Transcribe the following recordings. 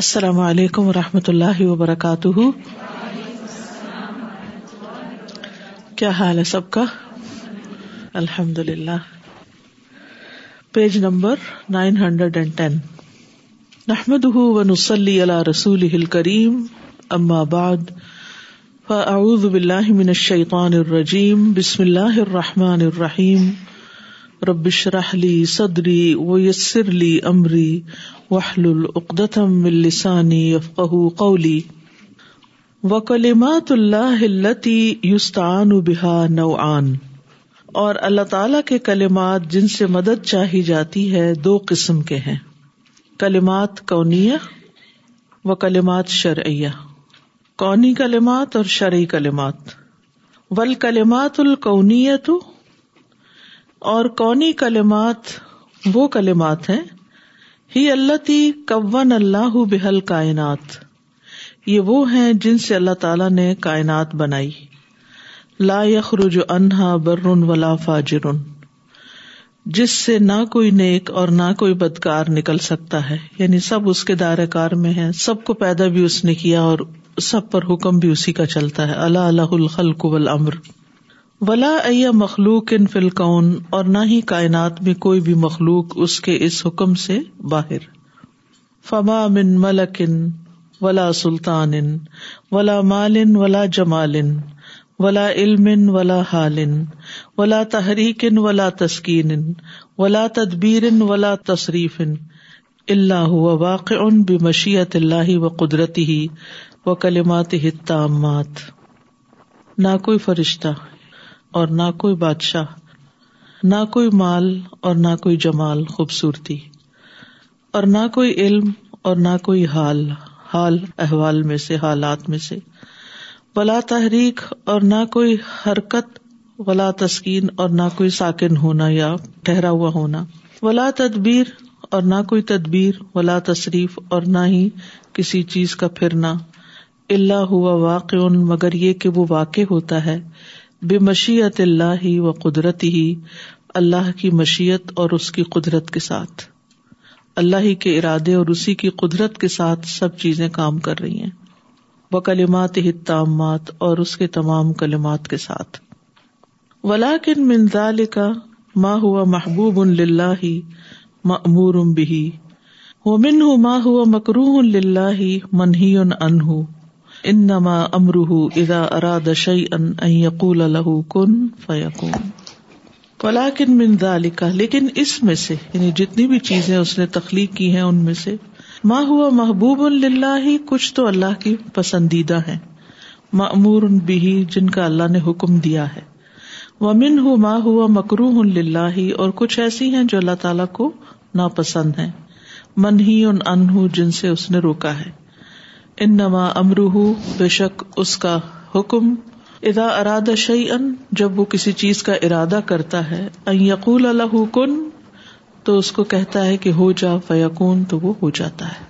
السلام علیکم و رحمۃ اللہ وبرکاتہ کیا حال ہے سب کا الحمد للہ page number nine hundred and ten نحمد و نسلی علی رسول ہل کریم اما بعد فاعوذ باللہ من الشیطان الرجیم بسم اللہ الرحمٰن الرحیم ربش راہلی صدری و یسرلی امری وحل العقدم السانی لسانی افقو قولی و کلیمات اللہ یوستان بحا نوعان اور اللہ تعالی کے کلمات جن سے مدد چاہی جاتی ہے دو قسم کے ہیں کلمات کونیا و کلمات شرعیہ کونی کلمات اور شرعی کلمات ول القونی تو اور کونی کلمات وہ کلمات ہیں ہی اللہ تی کون اللہ بحل کائنات یہ وہ ہیں جن سے اللہ تعالی نے کائنات بنائی لا یخرج انہا برن ولا فاجر جس سے نہ کوئی نیک اور نہ کوئی بدکار نکل سکتا ہے یعنی سب اس کے دائرہ کار میں ہے سب کو پیدا بھی اس نے کیا اور سب پر حکم بھی اسی کا چلتا ہے اللہ اللہ الحل کو امر ولا ائ مخلوق ان فلکون اور نہ ہی کائنات میں کوئی بھی مخلوق اس کے اس حکم سے باہر فما من ملکن ولا سلطان ولا مالن ولا جمالن ولا علم ولا حالن ولا تحریک ولا تسکین ولا تدبیر ولا تصریف اللہ واقع بشیت اللہ و قدرتی و کلمات نہ کوئی فرشتہ اور نہ کوئی بادشاہ نہ کوئی مال اور نہ کوئی جمال خوبصورتی اور نہ کوئی علم اور نہ کوئی حال حال احوال میں سے حالات میں سے ولا تحریک اور نہ کوئی حرکت ولا تسکین اور نہ کوئی ساکن ہونا یا ٹھہرا ہوا ہونا ولا تدبیر اور نہ کوئی تدبیر ولا تصریف اور نہ ہی کسی چیز کا پھرنا اللہ ہوا واقع مگر یہ کہ وہ واقع ہوتا ہے بے مشیت اللہ و قدرتی اللہ کی مشیت اور اس کی قدرت کے ساتھ اللہ ہی کے ارادے اور اسی کی قدرت کے ساتھ سب چیزیں کام کر رہی ہیں وہ کلمات ہتامات اور اس کے تمام کلمات کے ساتھ ولاکن منظال کا ماں ہوا محبوب اللہ ہو من ہوں ماں ہوا مکرو اللہ من ہی ہوں ان نما كن ادا اراد من ذلك لیکن اس میں سے یعنی جتنی بھی چیزیں اس نے تخلیق کی ہیں ان میں سے ماں ہوا محبوب اللہ ہی کچھ تو اللہ کی پسندیدہ ہیں معمور به ان جن کا اللہ نے حکم دیا ہے وہ من ہوں ماں ہوا مکرو للہ اور کچھ ایسی ہیں جو اللہ تعالی کو ناپسند ہے من ہی ان ان جن سے اس نے روکا ہے ان نما امروہ بے شک اس کا حکم ادا شعی ان جب وہ کسی چیز کا ارادہ کرتا ہے یقول اللہ کن تو اس کو کہتا ہے کہ ہو جا فیقون تو وہ ہو جاتا ہے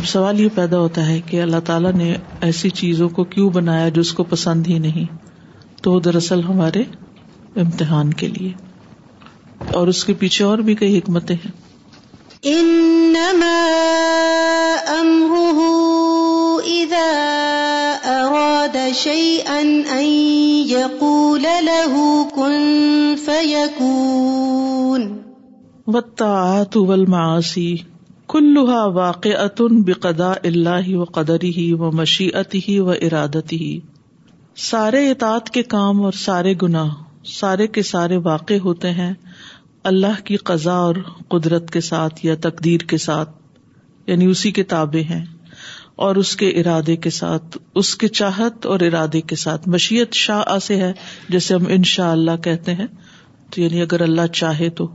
اب سوال یہ پیدا ہوتا ہے کہ اللہ تعالیٰ نے ایسی چیزوں کو کیوں بنایا جو اس کو پسند ہی نہیں تو دراصل ہمارے امتحان کے لیے اور اس کے پیچھے اور بھی کئی حکمتیں ہیں لہ فون شيئا تعت يقول له كن فيكون والطاعات والمعاصي كلها واقعة بقضاء الله وقدره ومشيئته مشیعت سارے اطاعت کے کام اور سارے گناہ سارے کے سارے واقع ہوتے ہیں اللہ کی قضاء اور قدرت کے ساتھ یا تقدیر کے ساتھ یعنی اسی کے تابع ہیں اور اس کے ارادے کے ساتھ اس کے چاہت اور ارادے کے ساتھ مشیت شاہ سے ہے جیسے ہم ان شاء اللہ کہتے ہیں تو یعنی اگر اللہ چاہے تو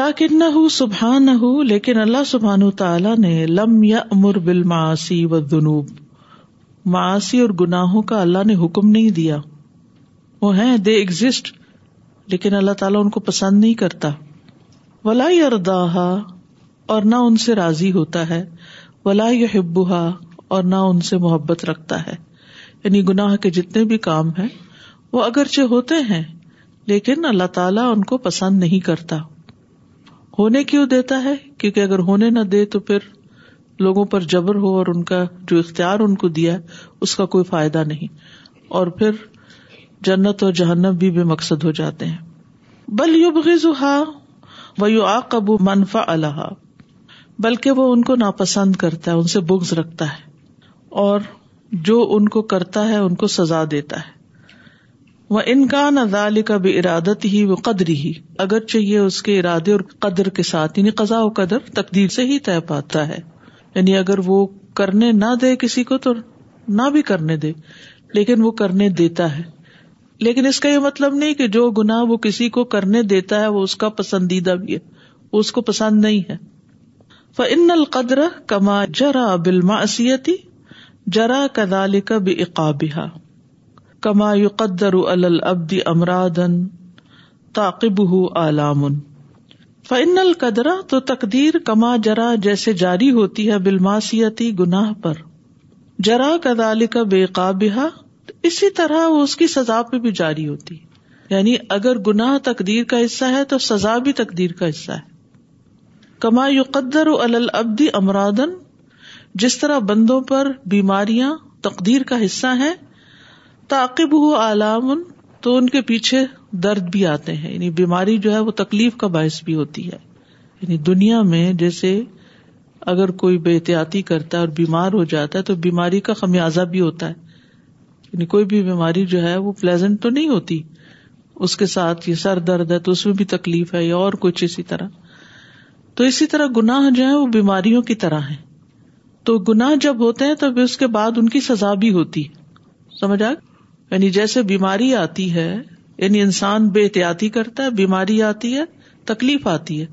لاکن نہ ہو سبحان نہ ہو لیکن اللہ سبحان نے لم یا و ونوب معاسی اور گناہوں کا اللہ نے حکم نہیں دیا وہ ہیں دے ایگزٹ لیکن اللہ تعالیٰ ان کو پسند نہیں کرتا ولا اردا اور نہ ان سے راضی ہوتا ہے ولا یہ ہبو ہا اور نہ ان سے محبت رکھتا ہے یعنی گناہ کے جتنے بھی کام ہے وہ اگرچہ ہوتے ہیں لیکن اللہ تعالیٰ ان کو پسند نہیں کرتا ہونے کیوں دیتا ہے کیونکہ اگر ہونے نہ دے تو پھر لوگوں پر جبر ہو اور ان کا جو اختیار ان کو دیا اس کا کوئی فائدہ نہیں اور پھر جنت اور جہنب بھی بے مقصد ہو جاتے ہیں بل یو بغیز یو آ قبو منفا اللہ بلکہ وہ ان کو ناپسند کرتا ہے ان سے بگز رکھتا ہے اور جو ان کو کرتا ہے ان کو سزا دیتا ہے وہ انکان کا بھی ارادت ہی وہ قدر ہی اگر چاہیے اس کے ارادے اور قدر کے ساتھ یعنی قزا و قدر تقدیر سے ہی طے پاتا ہے یعنی اگر وہ کرنے نہ دے کسی کو تو نہ بھی کرنے دے لیکن وہ کرنے دیتا ہے لیکن اس کا یہ مطلب نہیں کہ جو گنا وہ کسی کو کرنے دیتا ہے وہ اس کا پسندیدہ بھی ہے اس کو پسند نہیں ہے فن القدر کما جرا بل ماسیتی جرا کدال کب اقابہ کما قدر ابدی امرادن تاقب ہُ فن القدر تو تقدیر کما جرا جیسے جاری ہوتی ہے بل ماسیتی گناہ پر جرا کدال کب کابہ اسی طرح وہ اس کی سزا پہ بھی جاری ہوتی یعنی اگر گناہ تقدیر کا حصہ ہے تو سزا بھی تقدیر کا حصہ ہے یو قدر البدی امرادن جس طرح بندوں پر بیماریاں تقدیر کا حصہ ہیں تعقب ہو علاوہ تو ان کے پیچھے درد بھی آتے ہیں یعنی بیماری جو ہے وہ تکلیف کا باعث بھی ہوتی ہے یعنی دنیا میں جیسے اگر کوئی بے احتیاطی کرتا ہے اور بیمار ہو جاتا ہے تو بیماری کا خمیازہ بھی ہوتا ہے یعنی کوئی بھی بیماری جو ہے وہ پلیزنٹ تو نہیں ہوتی اس کے ساتھ یہ سر درد ہے تو اس میں بھی تکلیف ہے یا اور کچھ اسی طرح تو اسی طرح گناہ جو ہے وہ بیماریوں کی طرح ہے تو گناہ جب ہوتے ہیں تب اس کے بعد ان کی سزا بھی ہوتی سمجھ آ یعنی جیسے بیماری آتی ہے یعنی انسان بے احتیاطی کرتا ہے بیماری آتی ہے تکلیف آتی ہے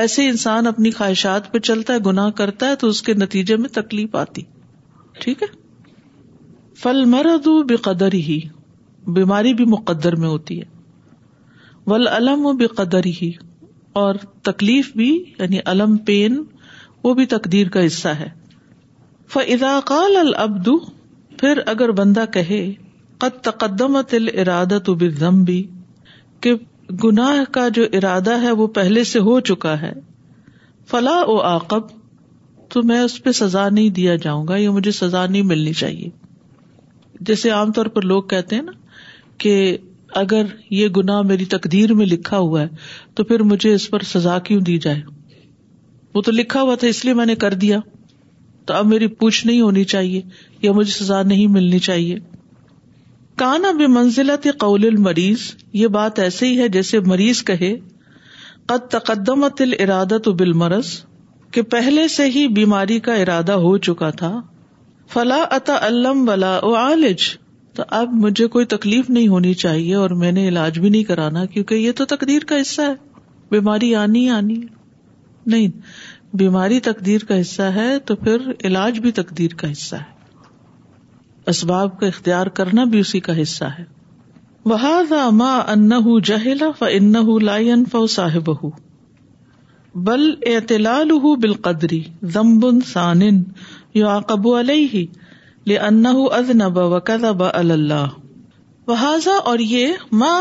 ایسے انسان اپنی خواہشات پہ چلتا ہے گناہ کرتا ہے تو اس کے نتیجے میں تکلیف آتی ٹھیک ہے فل مرد بے قدر ہی بیماری بھی مقدر میں ہوتی ہے علم و بے قدر ہی اور تکلیف بھی یعنی الم پین وہ بھی تقدیر کا حصہ ہے قال پھر اگر بندہ کہے قد کہ گناہ کا جو ارادہ ہے وہ پہلے سے ہو چکا ہے فلا او عاقب تو میں اس پہ سزا نہیں دیا جاؤں گا یا مجھے سزا نہیں ملنی چاہیے جیسے عام طور پر لوگ کہتے ہیں نا کہ اگر یہ گنا میری تقدیر میں لکھا ہوا ہے تو پھر مجھے اس پر سزا کیوں دی جائے وہ تو لکھا ہوا تھا اس لیے میں نے کر دیا تو اب میری پوچھ نہیں ہونی چاہیے یا مجھے سزا نہیں ملنی چاہیے کانا بے منزلت قول المریض یہ بات ایسے ہی ہے جیسے مریض کہ قدمت ارادہ بل مرض کہ پہلے سے ہی بیماری کا ارادہ ہو چکا تھا فلا اتا ولا اعالج تو اب مجھے کوئی تکلیف نہیں ہونی چاہیے اور میں نے علاج بھی نہیں کرانا کیونکہ یہ تو تقدیر کا حصہ ہے بیماری آنی آنی نہیں بیماری تقدیر کا حصہ ہے تو پھر علاج بھی تقدیر کا حصہ ہے اسباب کا اختیار کرنا بھی اسی کا حصہ ہے وہ ان لائن فو صاحب بل اعتلال ہُو بال قدری زمبن سان یو عقب علیہ ہی على اللہ ازن اور یہ ماں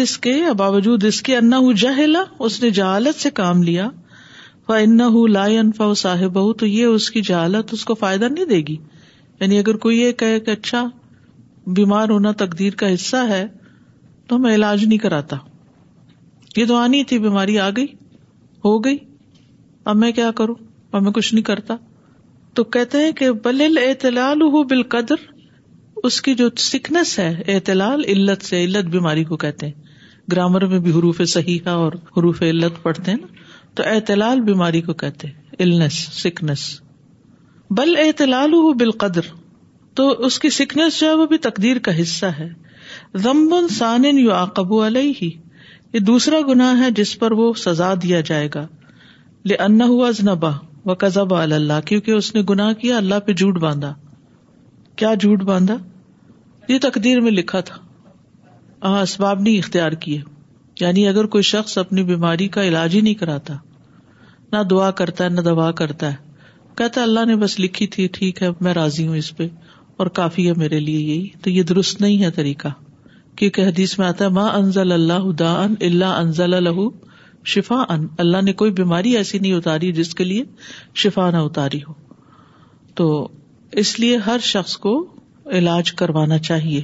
اس کے باوجود اس کے انا جہلا اس نے جہالت سے کام لیا ان صَاحِبَهُ صاحب یہ اس کی جہالت اس کو فائدہ نہیں دے گی یعنی اگر کوئی یہ کہ اچھا بیمار ہونا تقدیر کا حصہ ہے تو میں علاج نہیں کراتا یہ تو آنی تھی بیماری آ گئی ہو گئی اب میں کیا کروں اب میں کچھ نہیں کرتا تو کہتے ہیں کہ بل بالقدر اس کی جو سکنس ہے اعتلال علت سے علت بیماری کو کہتے ہیں گرامر میں بھی حروف صحیح اور حروف علت پڑھتے نا تو اعتلال بیماری کو کہتے سکنس بل اعتلال بال قدر تو اس کی سکنس جو ہے وہ بھی تقدیر کا حصہ ہے ضمبن سان یو آقبو دوسرا گناہ ہے جس پر وہ سزا دیا جائے گا لے انا ہوا ذنا قزب اللہ کیونکہ اس نے گناہ کیا اللہ پہ جھوٹ باندھا کیا جھوٹ باندھا یہ تقدیر میں لکھا تھا اسباب نہیں اختیار کیے یعنی اگر کوئی شخص اپنی بیماری کا علاج ہی نہیں کراتا نہ دعا کرتا ہے نہ دبا کرتا ہے کہتا اللہ نے بس لکھی تھی ٹھیک ہے میں راضی ہوں اس پہ اور کافی ہے میرے لیے یہی تو یہ درست نہیں ہے طریقہ کیونکہ حدیث میں آتا ہے ماں انزل اللہ دا ان اللہ انزل الح شفا ان اللہ نے کوئی بیماری ایسی نہیں اتاری جس کے لیے شفا نہ اتاری ہو تو اس لیے ہر شخص کو علاج کروانا چاہیے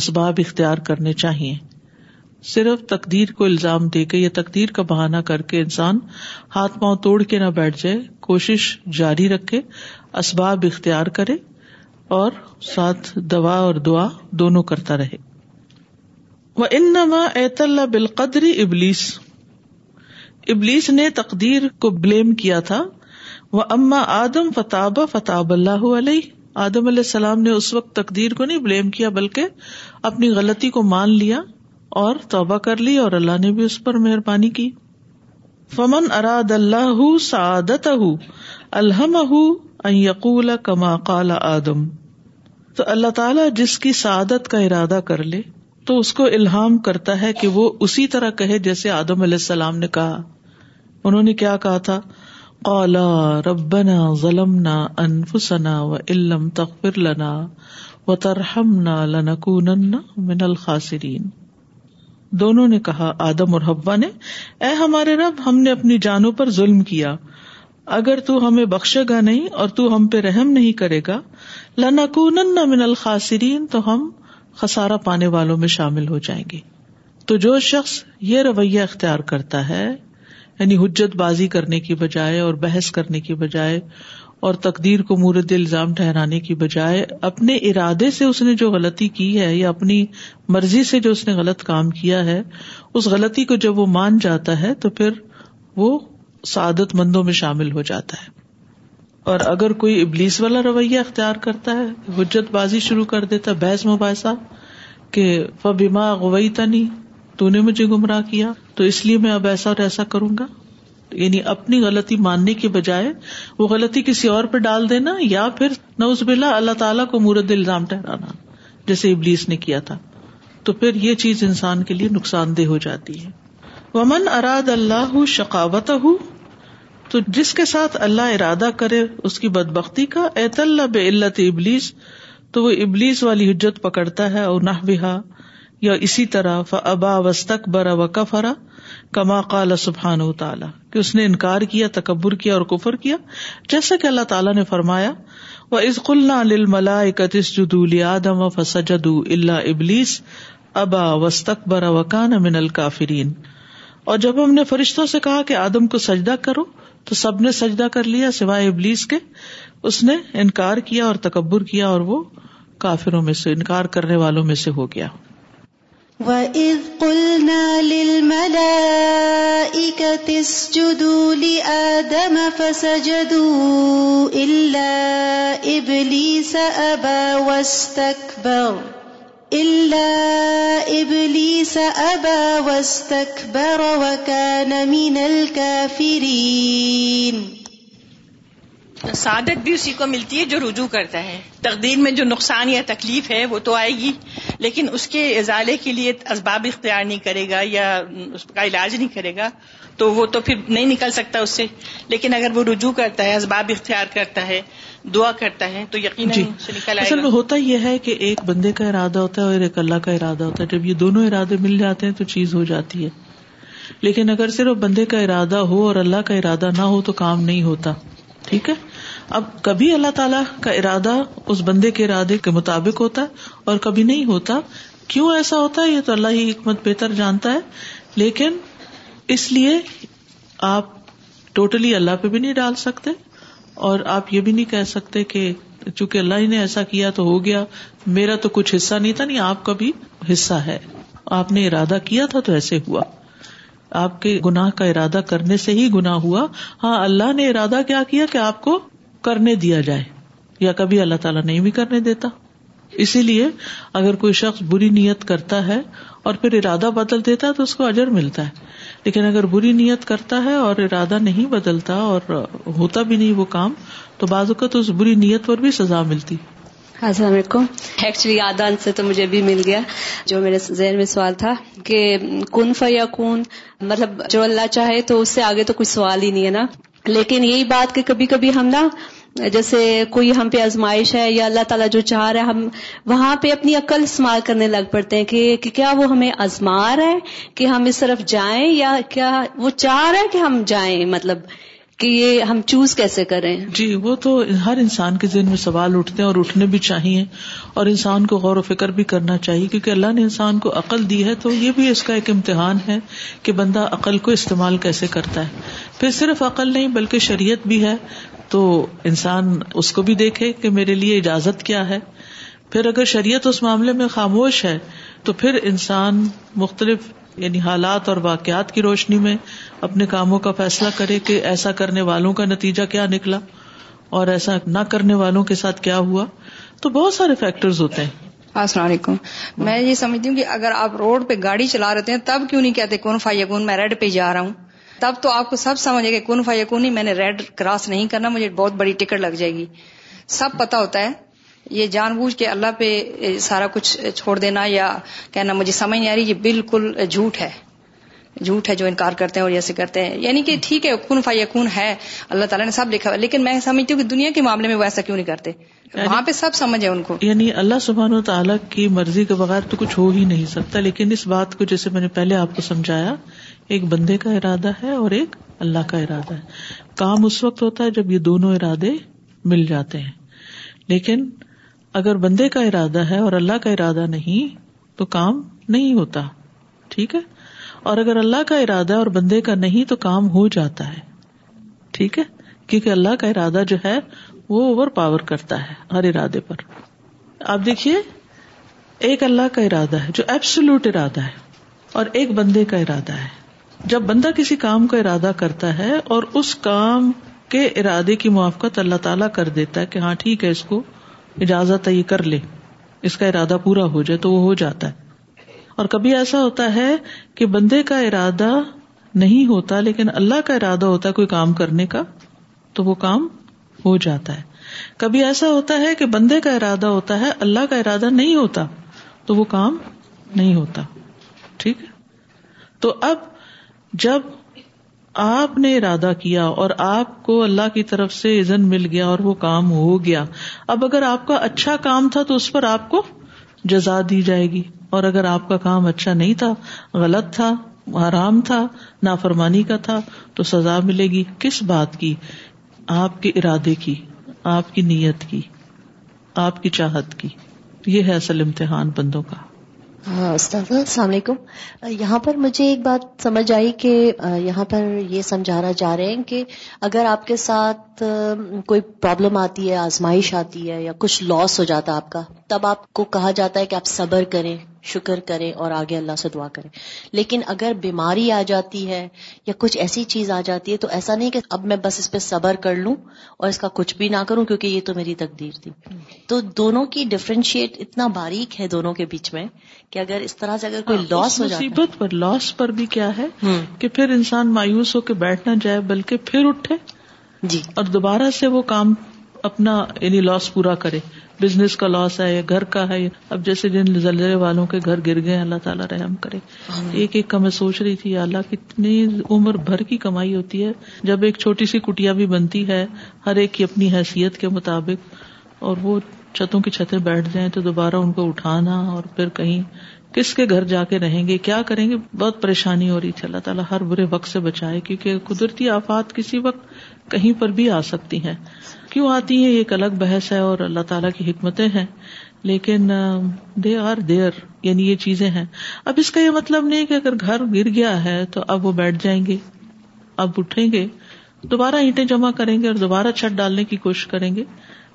اسباب اختیار کرنے چاہیے صرف تقدیر کو الزام دے کے یا تقدیر کا بہانہ کر کے انسان ہاتھ پاؤں توڑ کے نہ بیٹھ جائے کوشش جاری رکھے اسباب اختیار کرے اور ساتھ دوا اور دعا دونوں کرتا رہے وہ ان نما اللہ بالقدری ابلیس ابلیس نے تقدیر کو بلیم کیا تھا وہ اما آدم فتاب فتاب اللہ علیہ آدم علیہ السلام نے اس وقت تقدیر کو نہیں بلیم کیا بلکہ اپنی غلطی کو مان لیا اور توبہ کر لی اور اللہ نے بھی اس پر مہربانی کی فمن اراد اللہ سعادت الحم اہ کما کالا آدم تو اللہ تعالی جس کی سعادت کا ارادہ کر لے تو اس کو الحام کرتا ہے کہ وہ اسی طرح کہے جیسے آدم علیہ السلام نے کہا انہوں نے کیا کہا تھا اولا ربنا انفسنا و و علم لنا من الخاصرین دونوں نے کہا آدم اور حبا نے اے ہمارے رب ہم نے اپنی جانوں پر ظلم کیا اگر تو ہمیں بخشے گا نہیں اور تو ہم پہ رحم نہیں کرے گا لنکون من الخاصرین تو ہم خسارا پانے والوں میں شامل ہو جائیں گے تو جو شخص یہ رویہ اختیار کرتا ہے یعنی حجت بازی کرنے کی بجائے اور بحث کرنے کی بجائے اور تقدیر کو مورد الزام ٹھہرانے کی بجائے اپنے ارادے سے اس نے جو غلطی کی ہے یا اپنی مرضی سے جو اس نے غلط کام کیا ہے اس غلطی کو جب وہ مان جاتا ہے تو پھر وہ سعادت مندوں میں شامل ہو جاتا ہے اور اگر کوئی ابلیس والا رویہ اختیار کرتا ہے حجت بازی شروع کر دیتا بحث مباحثہ کہ فبیما تھا نہیں تو مجھے گمراہ کیا تو اس لیے میں اب ایسا اور ایسا کروں گا یعنی اپنی غلطی ماننے کے بجائے وہ غلطی کسی اور پہ ڈال دینا یا پھر نہ اس بلا اللہ تعالیٰ کو مورد الزام ٹھہرانا جیسے ابلیس نے کیا تھا تو پھر یہ چیز انسان کے لیے نقصان دہ ہو جاتی ہے ومن اراد اللہ شکاوت ہوں تو جس کے ساتھ اللہ ارادہ کرے اس کی بد بختی کا اللہ بے علت ابلیس تو وہ ابلیس والی حجت پکڑتا ہے اور نہ بہا یا اسی طرح ابا وسطک برا وقرا کما کال سبحان و تعالیٰ کہ اس نے انکار کیا تکبر کیا اور کفر کیا جیسا کہ اللہ تعالیٰ نے فرمایا وہ از اللہ لل ملا اکتس جدو آدم و فسا و اللہ ابلیس ابا وسطک برا وقان من الکافرین اور جب ہم نے فرشتوں سے کہا کہ آدم کو سجدہ کرو تو سب نے سجدہ کر لیا سوائے ابلیس کے اس نے انکار کیا اور تکبر کیا اور وہ کافروں میں سے انکار کرنے والوں میں سے ہو گیا قُلْنَا لِلْمَلَائِكَةِ اسْجُدُوا لِآدَمَ فَسَجَدُوا إِلَّا إِبْلِيسَ ابلی سب ابلی سب وستکھ بروک ن مینل کا سعادت بھی اسی کو ملتی ہے جو رجوع کرتا ہے تقدیر میں جو نقصان یا تکلیف ہے وہ تو آئے گی لیکن اس کے ازالے کے لیے اسباب اختیار نہیں کرے گا یا اس کا علاج نہیں کرے گا تو وہ تو پھر نہیں نکل سکتا اس سے لیکن اگر وہ رجوع کرتا ہے اسباب اختیار کرتا ہے دعا کرتا ہے تو جی اصل میں ہوتا یہ ہے کہ ایک بندے کا ارادہ ہوتا ہے اور ایک اللہ کا ارادہ ہوتا ہے جب یہ دونوں ارادے مل جاتے ہیں تو چیز ہو جاتی ہے لیکن اگر صرف بندے کا ارادہ ہو اور اللہ کا ارادہ نہ ہو تو کام نہیں ہوتا ٹھیک ہے اب کبھی اللہ تعالیٰ کا ارادہ اس بندے کے ارادے کے مطابق ہوتا ہے اور کبھی نہیں ہوتا کیوں ایسا ہوتا ہے یہ تو اللہ ہی حکمت بہتر جانتا ہے لیکن اس لیے آپ ٹوٹلی اللہ پہ بھی نہیں ڈال سکتے اور آپ یہ بھی نہیں کہہ سکتے کہ چونکہ اللہ ہی نے ایسا کیا تو ہو گیا میرا تو کچھ حصہ نہیں تھا نہیں آپ کا بھی حصہ ہے آپ نے ارادہ کیا تھا تو ایسے ہوا آپ کے گناہ کا ارادہ کرنے سے ہی گنا ہوا ہاں اللہ نے ارادہ کیا کیا کہ آپ کو کرنے دیا جائے یا کبھی اللہ تعالیٰ نہیں بھی کرنے دیتا اسی لیے اگر کوئی شخص بری نیت کرتا ہے اور پھر ارادہ بدل دیتا ہے تو اس کو اجر ملتا ہے لیکن اگر بری نیت کرتا ہے اور ارادہ نہیں بدلتا اور ہوتا بھی نہیں وہ کام تو بعض اوقات اس بری نیت پر بھی سزا ملتی السلام علیکم ایکچولی تو مجھے بھی مل گیا جو میرے ذہن میں سوال تھا کہ کن فیا کن کون مطلب جو اللہ چاہے تو اس سے آگے تو کوئی سوال ہی نہیں ہے نا لیکن یہی بات کہ کبھی کبھی ہم نا جیسے کوئی ہم پہ آزمائش ہے یا اللہ تعالیٰ جو چاہ رہا ہے ہم وہاں پہ اپنی عقل استعمال کرنے لگ پڑتے ہیں کہ کیا وہ ہمیں رہا ہے کہ ہم اس طرف جائیں یا کیا وہ چاہ رہا ہے کہ ہم جائیں مطلب کہ یہ ہم چوز کیسے کریں جی وہ تو ہر انسان کے ذہن میں سوال اٹھتے ہیں اور اٹھنے بھی چاہیے اور انسان کو غور و فکر بھی کرنا چاہیے کیونکہ اللہ نے انسان کو عقل دی ہے تو یہ بھی اس کا ایک امتحان ہے کہ بندہ عقل کو استعمال کیسے کرتا ہے پھر صرف عقل نہیں بلکہ شریعت بھی ہے تو انسان اس کو بھی دیکھے کہ میرے لیے اجازت کیا ہے پھر اگر شریعت اس معاملے میں خاموش ہے تو پھر انسان مختلف یعنی حالات اور واقعات کی روشنی میں اپنے کاموں کا فیصلہ کرے کہ ایسا کرنے والوں کا نتیجہ کیا نکلا اور ایسا نہ کرنے والوں کے ساتھ کیا ہوا تو بہت سارے فیکٹر ہوتے ہیں السلام علیکم میں یہ سمجھتی ہوں کہ اگر آپ روڈ پہ گاڑی چلا رہتے ہیں تب کیوں نہیں کہتے کون یقون میں ریڈ پہ جا رہا ہوں تب تو آپ کو سب سمجھے کہ کون یقون نہیں میں نے ریڈ کراس نہیں کرنا مجھے بہت بڑی ٹکٹ لگ جائے گی سب پتا ہوتا ہے یہ جان بوجھ کے اللہ پہ سارا کچھ چھوڑ دینا یا کہنا مجھے سمجھ نہیں آ رہی یہ بالکل جھوٹ ہے جھوٹ ہے جو انکار کرتے ہیں اور ایسے کرتے ہیں یعنی کہ ٹھیک ہے کن فائی یقون ہے اللہ تعالیٰ نے سب لکھا لیکن میں سمجھتی ہوں کہ دنیا کے معاملے میں وہ ایسا کیوں نہیں کرتے یعنی وہاں پہ سب سمجھ ہے ان کو یعنی اللہ سبحان و تعالیٰ کی مرضی کے بغیر تو کچھ ہو ہی نہیں سکتا لیکن اس بات کو جیسے میں نے پہلے آپ کو سمجھایا ایک بندے کا ارادہ ہے اور ایک اللہ کا ارادہ ہے کام اس وقت ہوتا ہے جب یہ دونوں ارادے مل جاتے ہیں لیکن اگر بندے کا ارادہ ہے اور اللہ کا ارادہ نہیں تو کام نہیں ہوتا ٹھیک ہے اور اگر اللہ کا ارادہ اور بندے کا نہیں تو کام ہو جاتا ہے ٹھیک ہے کیونکہ اللہ کا ارادہ جو ہے وہ اوور پاور کرتا ہے ہر ارادے پر آپ دیکھیے ایک اللہ کا ارادہ ہے جو ایبسولوٹ ارادہ ہے اور ایک بندے کا ارادہ ہے جب بندہ کسی کام کا ارادہ کرتا ہے اور اس کام کے ارادے کی موافقت اللہ تعالیٰ کر دیتا ہے کہ ہاں ٹھیک ہے اس کو اجازت یہ کر لے اس کا ارادہ پورا ہو جائے تو وہ ہو جاتا ہے اور کبھی ایسا ہوتا ہے کہ بندے کا ارادہ نہیں ہوتا لیکن اللہ کا ارادہ ہوتا ہے کوئی کام کرنے کا تو وہ کام ہو جاتا ہے کبھی ایسا ہوتا ہے کہ بندے کا ارادہ ہوتا ہے اللہ کا ارادہ نہیں ہوتا تو وہ کام نہیں ہوتا ٹھیک ہے تو اب جب آپ نے ارادہ کیا اور آپ کو اللہ کی طرف سے عزن مل گیا اور وہ کام ہو گیا اب اگر آپ کا اچھا کام تھا تو اس پر آپ کو جزا دی جائے گی اور اگر آپ کا کام اچھا نہیں تھا غلط تھا آرام تھا نافرمانی کا تھا تو سزا ملے گی کس بات کی آپ کے ارادے کی آپ کی نیت کی آپ کی چاہت کی یہ ہے اصل امتحان بندوں کا ہاں، السلام علیکم یہاں پر مجھے ایک بات سمجھ آئی کہ یہاں پر یہ سمجھانا چاہ رہے ہیں کہ اگر آپ کے ساتھ کوئی پرابلم آتی ہے آزمائش آتی ہے یا کچھ لاس ہو جاتا ہے آپ کا تب آپ کو کہا جاتا ہے کہ آپ صبر کریں شکر کریں اور آگے اللہ سے دعا کرے لیکن اگر بیماری آ جاتی ہے یا کچھ ایسی چیز آ جاتی ہے تو ایسا نہیں کہ اب میں بس اس پہ صبر کر لوں اور اس کا کچھ بھی نہ کروں کیونکہ یہ تو میری تقدیر تھی تو دونوں کی ڈفرینشیٹ اتنا باریک ہے دونوں کے بیچ میں کہ اگر اس طرح سے اگر کوئی لاس ہاں، ہو جائے مصیبت پر لاس پر بھی کیا ہے کہ پھر انسان مایوس ہو کے بیٹھ نہ جائے بلکہ پھر اٹھے جی اور دوبارہ سے وہ کام اپنا یعنی لاس پورا کرے بزنس کا لاس ہے یا گھر کا ہے اب جیسے جن زلزلے والوں کے گھر گر گئے اللہ تعالیٰ رحم کرے ایک ایک کا میں سوچ رہی تھی اللہ کتنی عمر بھر کی کمائی ہوتی ہے جب ایک چھوٹی سی کٹیا بھی بنتی ہے ہر ایک کی اپنی حیثیت کے مطابق اور وہ چھتوں کی چھتیں بیٹھ جائیں تو دوبارہ ان کو اٹھانا اور پھر کہیں کس کے گھر جا کے رہیں گے کیا کریں گے بہت پریشانی ہو رہی تھی اللہ تعالیٰ ہر برے وقت سے بچائے کیونکہ قدرتی آفات کسی وقت کہیں پر بھی آ سکتی ہیں کیوں آتی ہیں یہ ایک الگ بحث ہے اور اللہ تعالیٰ کی حکمتیں ہیں لیکن دے آر دیر یعنی یہ چیزیں ہیں اب اس کا یہ مطلب نہیں کہ اگر گھر گر گیا ہے تو اب وہ بیٹھ جائیں گے اب اٹھیں گے دوبارہ اینٹیں جمع کریں گے اور دوبارہ چھت ڈالنے کی کوشش کریں گے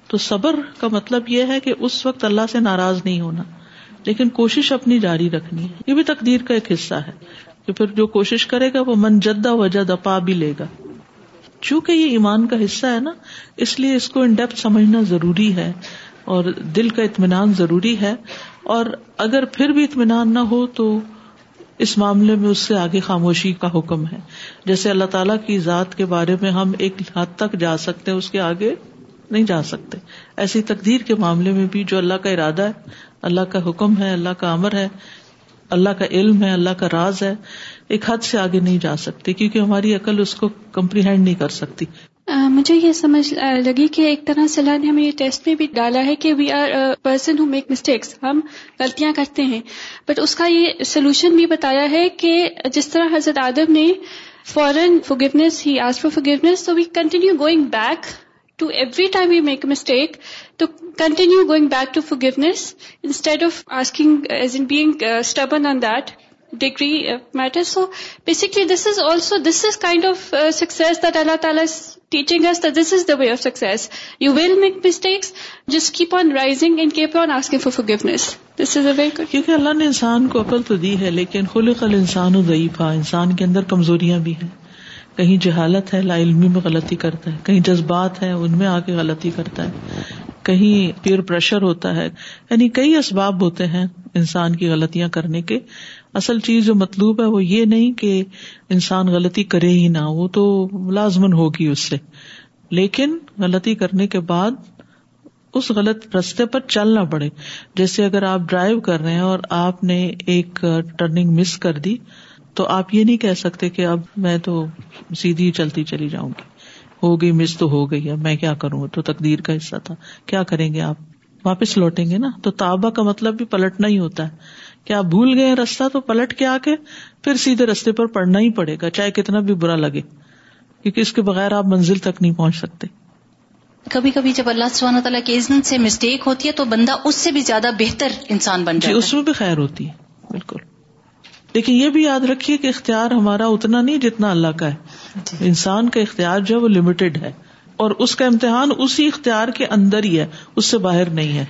تو صبر کا مطلب یہ ہے کہ اس وقت اللہ سے ناراض نہیں ہونا لیکن کوشش اپنی جاری رکھنی ہے یہ بھی تقدیر کا ایک حصہ ہے کہ پھر جو کوشش کرے گا وہ من جدا و اپا بھی لے گا چونکہ یہ ایمان کا حصہ ہے نا اس لیے اس کو ان ڈیپتھ سمجھنا ضروری ہے اور دل کا اطمینان ضروری ہے اور اگر پھر بھی اطمینان نہ ہو تو اس معاملے میں اس سے آگے خاموشی کا حکم ہے جیسے اللہ تعالیٰ کی ذات کے بارے میں ہم ایک حد تک جا سکتے ہیں اس کے آگے نہیں جا سکتے ایسی تقدیر کے معاملے میں بھی جو اللہ کا ارادہ ہے اللہ کا حکم ہے اللہ کا امر ہے اللہ کا علم ہے اللہ کا راز ہے ایک حد سے آگے نہیں جا سکتی کیونکہ ہماری عقل اس کو کمپریہینڈ نہیں کر سکتی مجھے یہ سمجھ لگی کہ ایک طرح سے اللہ نے ہمیں یہ ٹیسٹ میں بھی ڈالا ہے کہ we are person who make mistakes ہم غلطیاں کرتے ہیں بٹ اس کا یہ سولوشن بھی بتایا ہے کہ جس طرح حضرت آدم نے فورن foreign he as for to we continue going back to every time we make mistake to continue going back to for instead of asking as in beg stubborn on that degree uh, uh, اللہ نے انسان کو عقل تو دی ہے لیکن خل خل انسان و ضعیفہ انسان کے اندر کمزوریاں بھی ہیں کہیں جہالت ہے لا علمی میں غلطی کرتا ہے کہیں جذبات ہے ان میں آ کے غلطی کرتا ہے کہیں پیئر پریشر ہوتا ہے یعنی کئی اسباب ہوتے ہیں انسان کی غلطیاں کرنے کے اصل چیز جو مطلوب ہے وہ یہ نہیں کہ انسان غلطی کرے ہی نہ وہ تو لازمن ہوگی اس سے لیکن غلطی کرنے کے بعد اس غلط رستے پر چلنا پڑے جیسے اگر آپ ڈرائیو کر رہے ہیں اور آپ نے ایک ٹرننگ مس کر دی تو آپ یہ نہیں کہہ سکتے کہ اب میں تو سیدھی چلتی چلی جاؤں گی ہو گئی مس تو ہو گئی اب میں کیا کروں گا تو تقدیر کا حصہ تھا کیا کریں گے آپ واپس لوٹیں گے نا تو تابا کا مطلب بھی پلٹنا ہی ہوتا ہے کیا آپ بھول گئے راستہ تو پلٹ کے آ کے پھر سیدھے رستے پر پڑنا ہی پڑے گا چاہے کتنا بھی برا لگے کیونکہ اس کے بغیر آپ منزل تک نہیں پہنچ سکتے کبھی کبھی جب اللہ سبحانہ تعالیٰ کے مسٹیک ہوتی ہے تو بندہ اس سے بھی زیادہ بہتر انسان بن جی، جاتا ہے اس میں بھی خیر ہوتی ہے بالکل لیکن یہ بھی یاد رکھیے کہ اختیار ہمارا اتنا نہیں جتنا اللہ کا ہے جی۔ انسان کا اختیار جو ہے وہ لمیٹڈ ہے اور اس کا امتحان اسی اختیار کے اندر ہی ہے اس سے باہر نہیں ہے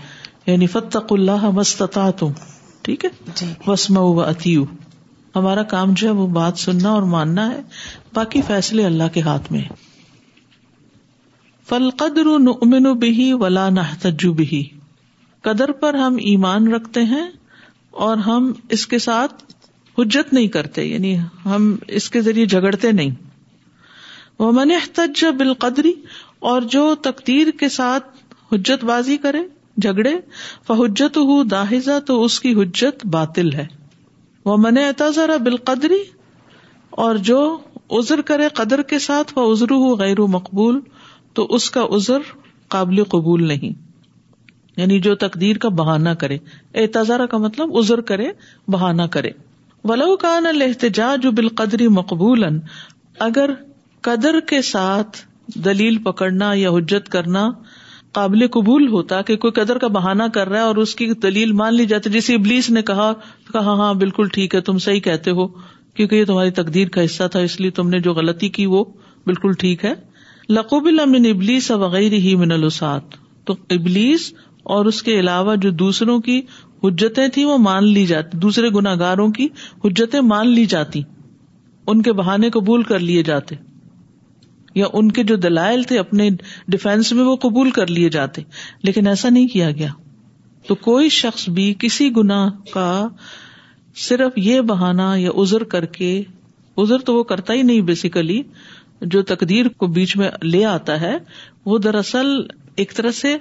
یعنی فتق اللہ مستتا تم ٹھیک ہے جی وسما اتیو ہمارا کام جو ہے وہ بات سننا اور ماننا ہے باقی فیصلے اللہ کے ہاتھ میں فل قدر امن بہی ولا نہ بہی قدر پر ہم ایمان رکھتے ہیں اور ہم اس کے ساتھ حجت نہیں کرتے یعنی ہم اس کے ذریعے جھگڑتے نہیں وہ من بال قدری اور جو تقدیر کے ساتھ حجت بازی کرے جھگڑے فہجت ہو داحزا داحزہ تو اس کی حجت باطل ہے وہ من احتجا بالقدری بال قدری اور جو عذر کرے قدر کے ساتھ وہ عزر ہو غیر و مقبول تو اس کا عذر قابل قبول نہیں یعنی جو تقدیر کا بہانہ کرے احتجا کا مطلب عذر کرے بہانہ کرے ولاکان الحتجاج جو بال قدری مقبول اگر قدر کے ساتھ دلیل پکڑنا یا حجت کرنا قابل قبول ہوتا کہ کوئی قدر کا بہانا کر رہا ہے اور اس کی دلیل مان لی جاتی جسے ابلیس نے کہا ہاں ہاں بالکل ٹھیک ہے تم صحیح کہتے ہو کیونکہ یہ تمہاری تقدیر کا حصہ تھا اس لیے تم نے جو غلطی کی وہ بالکل ٹھیک ہے لقوب من ابلیس وغیرہ ہی من الوسات تو ابلیس اور اس کے علاوہ جو دوسروں کی حجتیں تھیں وہ مان لی جاتی دوسرے گناگاروں کی حجتیں مان لی جاتی ان کے بہانے قبول کر لیے جاتے یا ان کے جو دلائل تھے اپنے ڈیفینس میں وہ قبول کر لیے جاتے لیکن ایسا نہیں کیا گیا تو کوئی شخص بھی کسی گنا کا صرف یہ بہانا یا ازر کر کے ازر تو وہ کرتا ہی نہیں بیسیکلی جو تقدیر کو بیچ میں لے آتا ہے وہ دراصل ایک طرح سے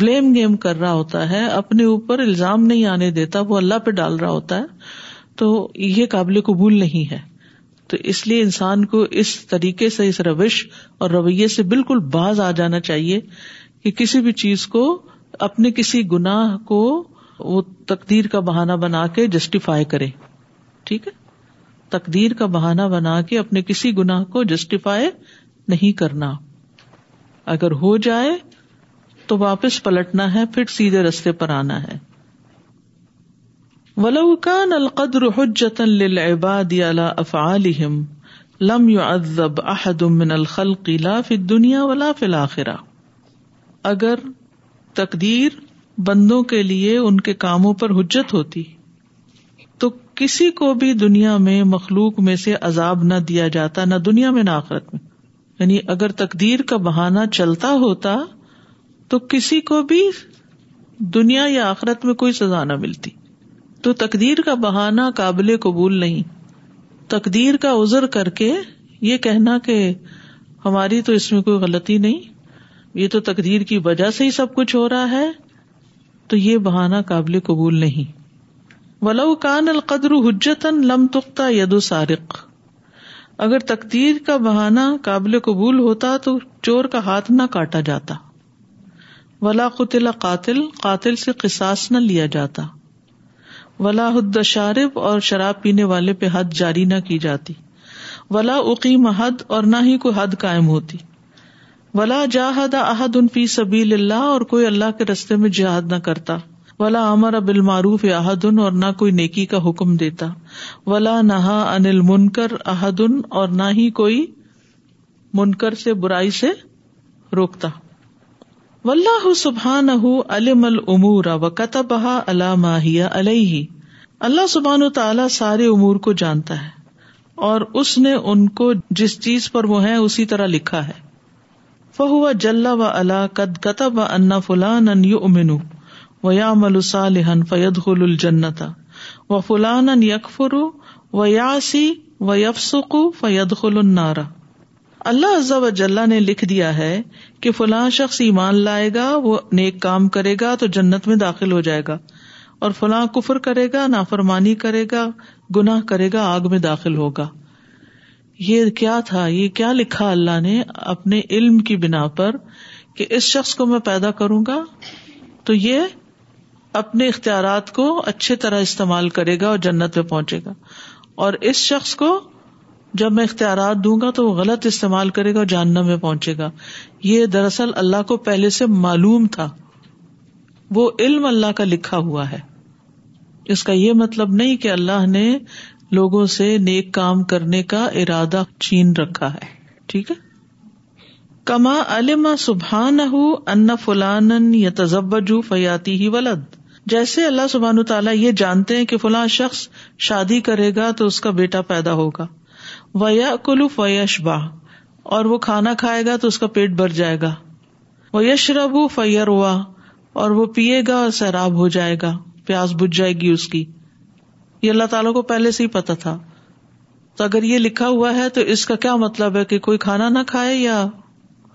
بلیم گیم کر رہا ہوتا ہے اپنے اوپر الزام نہیں آنے دیتا وہ اللہ پہ ڈال رہا ہوتا ہے تو یہ قابل قبول نہیں ہے تو اس لیے انسان کو اس طریقے سے اس روش اور رویے سے بالکل باز آ جانا چاہیے کہ کسی بھی چیز کو اپنے کسی گنا کو وہ تقدیر کا بہانا بنا کے جسٹیفائی کرے ٹھیک ہے تقدیر کا بہانا بنا کے اپنے کسی گنا کو جسٹیفائی نہیں کرنا اگر ہو جائے تو واپس پلٹنا ہے پھر سیدھے رستے پر آنا ہے القدر لم من الخلق لا في دنیا ولا فلاخرا اگر تقدیر بندوں کے لیے ان کے کاموں پر حجت ہوتی تو کسی کو بھی دنیا میں مخلوق میں سے عذاب نہ دیا جاتا نہ دنیا میں نہ آخرت میں یعنی اگر تقدیر کا بہانہ چلتا ہوتا تو کسی کو بھی دنیا یا آخرت میں کوئی سزا نہ ملتی تو تقدیر کا بہانا قابل قبول نہیں تقدیر کا ازر کر کے یہ کہنا کہ ہماری تو اس میں کوئی غلطی نہیں یہ تو تقدیر کی وجہ سے ہی سب کچھ ہو رہا ہے تو یہ بہانا قابل قبول نہیں ولو کان القدر حجت لم تختہ ید و سارق اگر تقدیر کا بہانا قابل قبول ہوتا تو چور کا ہاتھ نہ کاٹا جاتا ولا قطل قاتل قاتل سے قساس نہ لیا جاتا ولاحد شارب اور شراب پینے والے پہ حد جاری نہ کی جاتی ولا اقیم حد اور نہ ہی کوئی حد قائم ہوتی ولا جاہد احد ان فی سبیل اللہ اور کوئی اللہ کے رستے میں جہاد نہ کرتا ولا اب المعروف احد ان اور نہ کوئی نیکی کا حکم دیتا ولا ان انل منکر ان اور نہ ہی کوئی منکر سے برائی سے روکتا و اللہ علم امور قطب اللہ علامہ علیہ اللہ سبحان سارے امور کو جانتا ہے اور اس نے ان کو جس چیز پر وہ ہے اسی طرح لکھا ہے فہو جل و الا انا فلان ان یو فلانو و یا ملوث فید حل الجنتا و فلان ان یکفر و یاسی فید خل النارا اللہ و جلا نے لکھ دیا ہے کہ فلاں شخص ایمان لائے گا وہ نیک کام کرے گا تو جنت میں داخل ہو جائے گا اور فلاں کفر کرے گا نافرمانی کرے گا گناہ کرے گا آگ میں داخل ہوگا یہ کیا تھا یہ کیا لکھا اللہ نے اپنے علم کی بنا پر کہ اس شخص کو میں پیدا کروں گا تو یہ اپنے اختیارات کو اچھی طرح استعمال کرے گا اور جنت میں پہنچے گا اور اس شخص کو جب میں اختیارات دوں گا تو وہ غلط استعمال کرے گا اور جاننا میں پہنچے گا یہ دراصل اللہ کو پہلے سے معلوم تھا وہ علم اللہ کا لکھا ہوا ہے اس کا یہ مطلب نہیں کہ اللہ نے لوگوں سے نیک کام کرنے کا ارادہ چین رکھا ہے ٹھیک ہے کما علم سبحان فلان یا تجبج فیاتی ہی ولد جیسے اللہ سبحان تعالیٰ یہ جانتے ہیں کہ فلاں شخص شادی کرے گا تو اس کا بیٹا پیدا ہوگا ولو فیش با اور وہ کھانا کھائے گا تو اس کا پیٹ بھر جائے گا وہ یش ربو فی ہوا اور وہ پیے گا اور سیراب ہو جائے گا پیاس بجھ جائے گی اس کی یہ اللہ تعالیٰ کو پہلے سے ہی پتا تھا تو اگر یہ لکھا ہوا ہے تو اس کا کیا مطلب ہے کہ کوئی کھانا نہ کھائے یا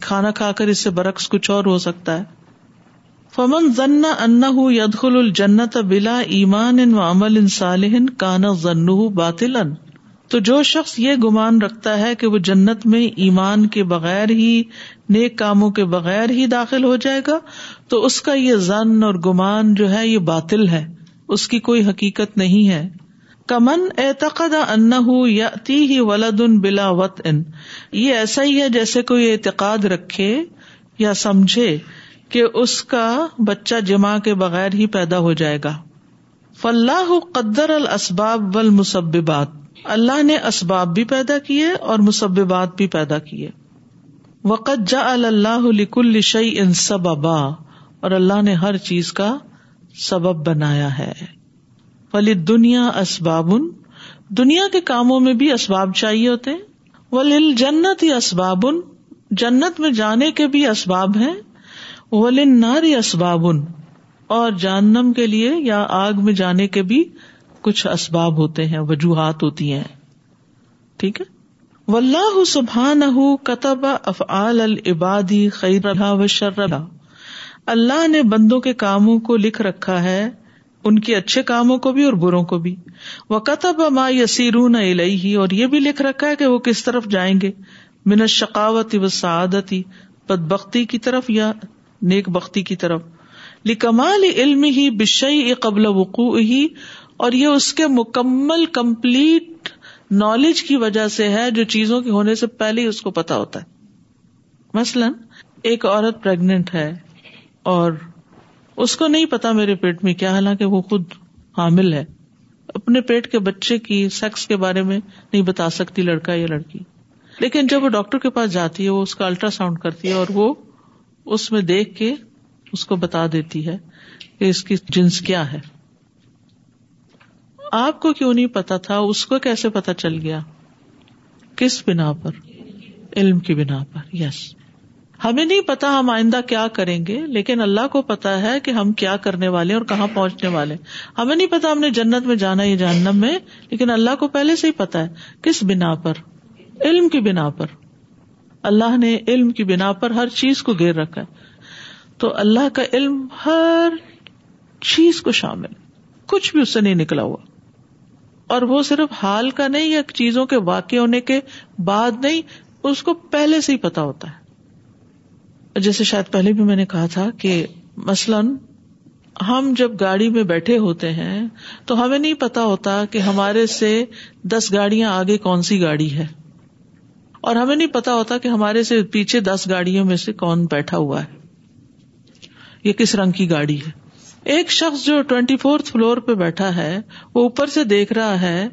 کھانا کھا کر اس سے برعکس کچھ اور ہو سکتا ہے فمن ذن یدخل الجنت بلا ایمان ان و عمل ان سالح کانا ذن باطل تو جو شخص یہ گمان رکھتا ہے کہ وہ جنت میں ایمان کے بغیر ہی نیک کاموں کے بغیر ہی داخل ہو جائے گا تو اس کا یہ زن اور گمان جو ہے یہ باطل ہے اس کی کوئی حقیقت نہیں ہے کمن اعتقد ان یاتی ہی ولاد ان بلا وط ان یہ ایسا ہی ہے جیسے کوئی اعتقاد رکھے یا سمجھے کہ اس کا بچہ جمع کے بغیر ہی پیدا ہو جائے گا فلاح قدر ال اسباب اللہ نے اسباب بھی پیدا کیے اور مسببات بھی پیدا کیے وقت جا اللہ شعی ان اور اللہ نے ہر چیز کا سبب بنایا ہے اسبابن دنیا کے کاموں میں بھی اسباب چاہیے ہوتے ولیل جنت ہی اسبابن جنت میں جانے کے بھی اسباب ہیں ولی ناری اسبابن اور جانم کے لیے یا آگ میں جانے کے بھی کچھ اسباب ہوتے ہیں وجوہات ہوتی ہیں ٹھیک ہے و اللہ نے بندوں کے کاموں کو لکھ رکھا ہے ان کے اچھے کاموں کو بھی اور بروں کو بھی وہ کتب ما الہی اور یہ بھی لکھ رکھا ہے کہ وہ کس طرف جائیں گے من شکاوت و سعادتی بد بختی کی طرف یا نیک بختی کی طرف لکمال علم ہی بشئی قبل وقوع ہی اور یہ اس کے مکمل کمپلیٹ نالج کی وجہ سے ہے جو چیزوں کے ہونے سے پہلے ہی اس کو پتا ہوتا ہے مثلاً ایک عورت پریگنٹ ہے اور اس کو نہیں پتا میرے پیٹ میں کیا حالانکہ وہ خود حامل ہے اپنے پیٹ کے بچے کی سیکس کے بارے میں نہیں بتا سکتی لڑکا یا لڑکی لیکن جب وہ ڈاکٹر کے پاس جاتی ہے وہ اس کا الٹرا ساؤنڈ کرتی ہے اور وہ اس میں دیکھ کے اس کو بتا دیتی ہے کہ اس کی جنس کیا ہے آپ کو کیوں نہیں پتا تھا اس کو کیسے پتا چل گیا کس بنا پر علم کی بنا پر یس yes. ہمیں نہیں پتا ہم آئندہ کیا کریں گے لیکن اللہ کو پتا ہے کہ ہم کیا کرنے والے اور کہاں پہنچنے والے ہمیں نہیں پتا ہم نے جنت میں جانا یا جہنم میں لیکن اللہ کو پہلے سے ہی پتا ہے کس بنا پر علم کی بنا پر اللہ نے علم کی بنا پر ہر چیز کو گیر رکھا ہے تو اللہ کا علم ہر چیز کو شامل کچھ بھی اس سے نہیں نکلا ہوا اور وہ صرف حال کا نہیں یا چیزوں کے واقع ہونے کے بعد نہیں اس کو پہلے سے ہی پتا ہوتا ہے جیسے شاید پہلے بھی میں نے کہا تھا کہ مثلاً ہم جب گاڑی میں بیٹھے ہوتے ہیں تو ہمیں نہیں پتا ہوتا کہ ہمارے سے دس گاڑیاں آگے کون سی گاڑی ہے اور ہمیں نہیں پتا ہوتا کہ ہمارے سے پیچھے دس گاڑیوں میں سے کون بیٹھا ہوا ہے یہ کس رنگ کی گاڑی ہے ایک شخص جو ٹوینٹی فورتھ فلور پہ بیٹھا ہے وہ اوپر سے دیکھ رہا ہے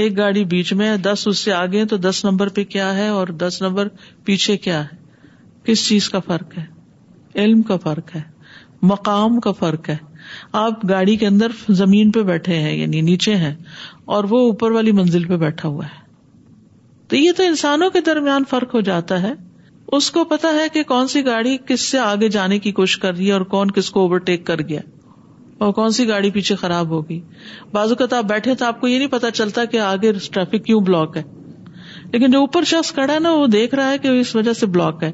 ایک گاڑی بیچ میں دس اس سے آگے تو دس نمبر پہ کیا ہے اور دس نمبر پیچھے کیا ہے کس چیز کا فرق ہے علم کا فرق ہے مقام کا فرق ہے آپ گاڑی کے اندر زمین پہ بیٹھے ہیں یعنی نیچے ہیں اور وہ اوپر والی منزل پہ بیٹھا ہوا ہے تو یہ تو انسانوں کے درمیان فرق ہو جاتا ہے اس کو پتا ہے کہ کون سی گاڑی کس سے آگے جانے کی کوشش کر رہی ہے اور کون کس کو اوورٹیک کر گیا اور کون سی گاڑی پیچھے خراب ہوگی بازو آپ بیٹھے تو آپ کو یہ نہیں پتا چلتا کہ آگے ٹریفک کیوں بلاک ہے لیکن جو اوپر شخص کڑا ہے نا وہ دیکھ رہا ہے کہ اس وجہ سے بلاک ہے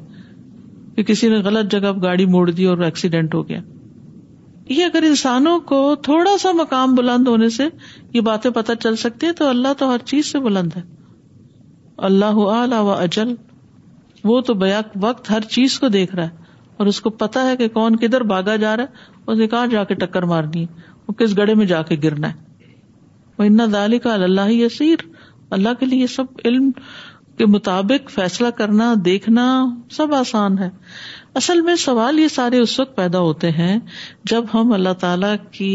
کہ کسی نے غلط جگہ گاڑی موڑ دی اور ایکسیڈینٹ ہو گیا یہ اگر انسانوں کو تھوڑا سا مقام بلند ہونے سے یہ باتیں پتہ چل سکتی ہے تو اللہ تو ہر چیز سے بلند ہے اللہ اعلی و اجل وہ تو بیک وقت ہر چیز کو دیکھ رہا ہے اور اس کو پتا ہے کہ کون کدھر بھاگا جا رہا ہے اسے کہاں جا کے ٹکر مارنی ہے وہ کس گڑے میں جا کے گرنا ہے وہ ان دال کا اللہ یسیر اللہ کے لیے سب علم کے مطابق فیصلہ کرنا دیکھنا سب آسان ہے اصل میں سوال یہ سارے اس وقت پیدا ہوتے ہیں جب ہم اللہ تعالی کی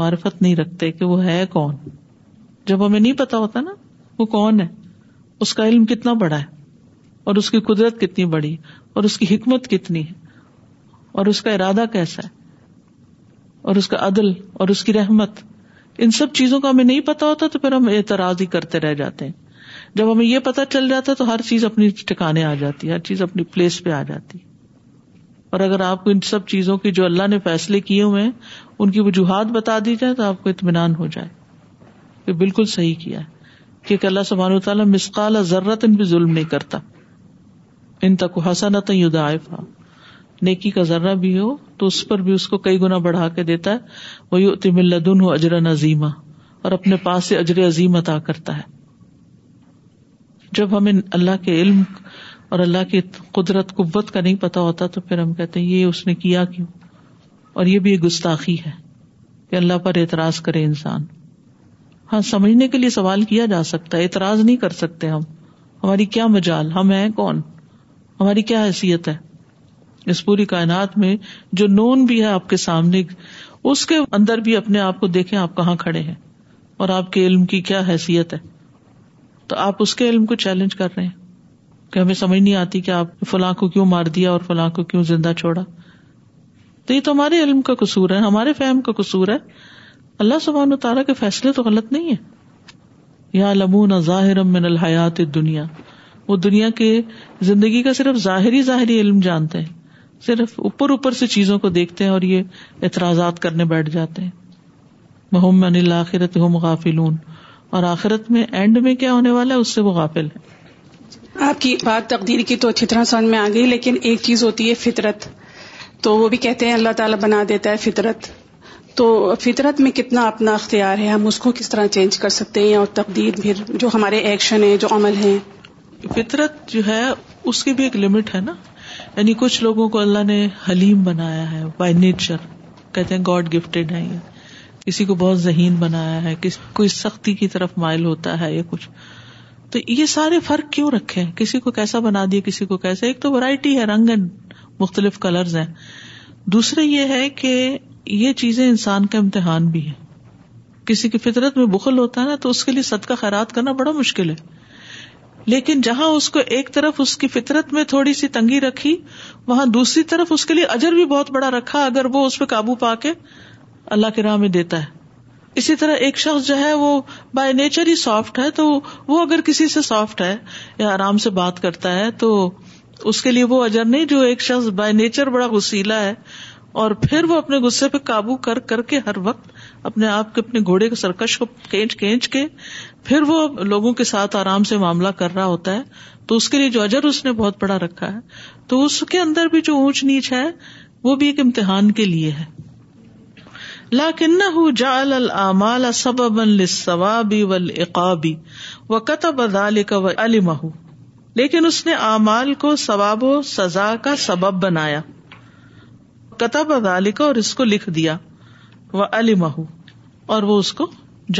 معرفت نہیں رکھتے کہ وہ ہے کون جب ہمیں نہیں پتا ہوتا نا وہ کون ہے اس کا علم کتنا بڑا ہے اور اس کی قدرت کتنی بڑی اور اس کی حکمت کتنی ہے اور اس کا ارادہ کیسا ہے اور اس کا عدل اور اس کی رحمت ان سب چیزوں کا ہمیں نہیں پتا ہوتا تو پھر ہم اعتراض ہی کرتے رہ جاتے ہیں جب ہمیں یہ پتا چل جاتا تو ہر چیز اپنی ٹھکانے آ جاتی ہے ہر چیز اپنی پلیس پہ آ جاتی اور اگر آپ کو ان سب چیزوں کی جو اللہ نے فیصلے کیے ہوئے ہیں ان کی وجوہات بتا دی جائے تو آپ کو اطمینان ہو جائے یہ بالکل صحیح کیا ہے کیونکہ اللہ و تعالیٰ مسقال ضرورت ان پہ ظلم نہیں کرتا ان تک حسن حسا تو یو دائف نیکی کا ذرا بھی ہو تو اس پر بھی اس کو کئی گنا بڑھا کے دیتا ہے وہ یو ہو اجرا نظیم اور اپنے پاس سے اجر عظیم عطا کرتا ہے جب ہمیں اللہ کے علم اور اللہ کی قدرت قوت کا نہیں پتا ہوتا تو پھر ہم کہتے ہیں یہ اس نے کیا کیوں اور یہ بھی ایک گستاخی ہے کہ اللہ پر اعتراض کرے انسان ہاں سمجھنے کے لیے سوال کیا جا سکتا ہے اعتراض نہیں کر سکتے ہم ہماری کیا مجال ہم ہیں کون ہماری کیا حیثیت ہے اس پوری کائنات میں جو نون بھی ہے آپ کے سامنے اس کے اندر بھی اپنے آپ کو دیکھیں آپ کہاں کھڑے ہیں اور آپ کے علم کی کیا حیثیت ہے تو آپ اس کے علم کو چیلنج کر رہے ہیں کہ ہمیں سمجھ نہیں آتی کہ آپ فلاں کو کیوں مار دیا اور فلاں کو کیوں زندہ چھوڑا تو یہ تو ہمارے علم کا قصور ہے ہمارے فہم کا قصور ہے اللہ سبحان و تعالیٰ کے فیصلے تو غلط نہیں ہے یا لمون ظاہر من الحیات دنیا وہ دنیا کے زندگی کا صرف ظاہری ظاہری علم جانتے ہیں صرف اوپر اوپر سے چیزوں کو دیکھتے ہیں اور یہ اعتراضات کرنے بیٹھ جاتے ہیں محمد آخرت اور آخرت میں اینڈ میں کیا ہونے والا ہے اس سے وہ غافل ہے آپ کی بات تقدیر کی تو اچھی طرح سمجھ میں آ گئی لیکن ایک چیز ہوتی ہے فطرت تو وہ بھی کہتے ہیں اللہ تعالیٰ بنا دیتا ہے فطرت تو فطرت میں کتنا اپنا اختیار ہے ہم اس کو کس طرح چینج کر سکتے ہیں اور تقدیر پھر جو ہمارے ایکشن ہیں جو عمل ہیں فطرت جو ہے اس کی بھی ایک لمٹ ہے نا یعنی کچھ لوگوں کو اللہ نے حلیم بنایا ہے بائی نیچر کہتے ہیں گاڈ گفٹیڈ ہے یہ کسی کو بہت ذہین بنایا ہے کسی کو سختی کی طرف مائل ہوتا ہے یا کچھ تو یہ سارے فرق کیوں رکھے کسی کو کیسا بنا دیا کسی کو کیسا ایک تو ورائٹی ہے رنگ اینڈ مختلف کلرز ہیں دوسرے یہ ہے کہ یہ چیزیں انسان کا امتحان بھی ہے کسی کی فطرت میں بخل ہوتا ہے نا تو اس کے لیے صدقہ خیرات کرنا بڑا مشکل ہے لیکن جہاں اس کو ایک طرف اس کی فطرت میں تھوڑی سی تنگی رکھی وہاں دوسری طرف اس کے لیے اجر بھی بہت بڑا رکھا اگر وہ اس پہ قابو پا کے اللہ کی راہ میں دیتا ہے اسی طرح ایک شخص جو ہے وہ بائی نیچر ہی سافٹ ہے تو وہ اگر کسی سے سافٹ ہے یا آرام سے بات کرتا ہے تو اس کے لیے وہ اجر نہیں جو ایک شخص بائی نیچر بڑا غسیلا ہے اور پھر وہ اپنے غصے پہ قابو کر کر کے ہر وقت اپنے آپ کے اپنے گھوڑے کے سرکش کو کھینچ کھینچ کے پھر وہ لوگوں کے ساتھ آرام سے معاملہ کر رہا ہوتا ہے تو اس کے لیے جو اجر اس نے بہت بڑا رکھا ہے تو اس کے اندر بھی جو اونچ نیچ ہے وہ بھی ایک امتحان کے لیے ہے کتب علی مہ لیکن اس نے امال کو ثواب و سزا کا سبب بنایا کتب دال کا اور اس کو لکھ دیا ولی مہ اور وہ اس کو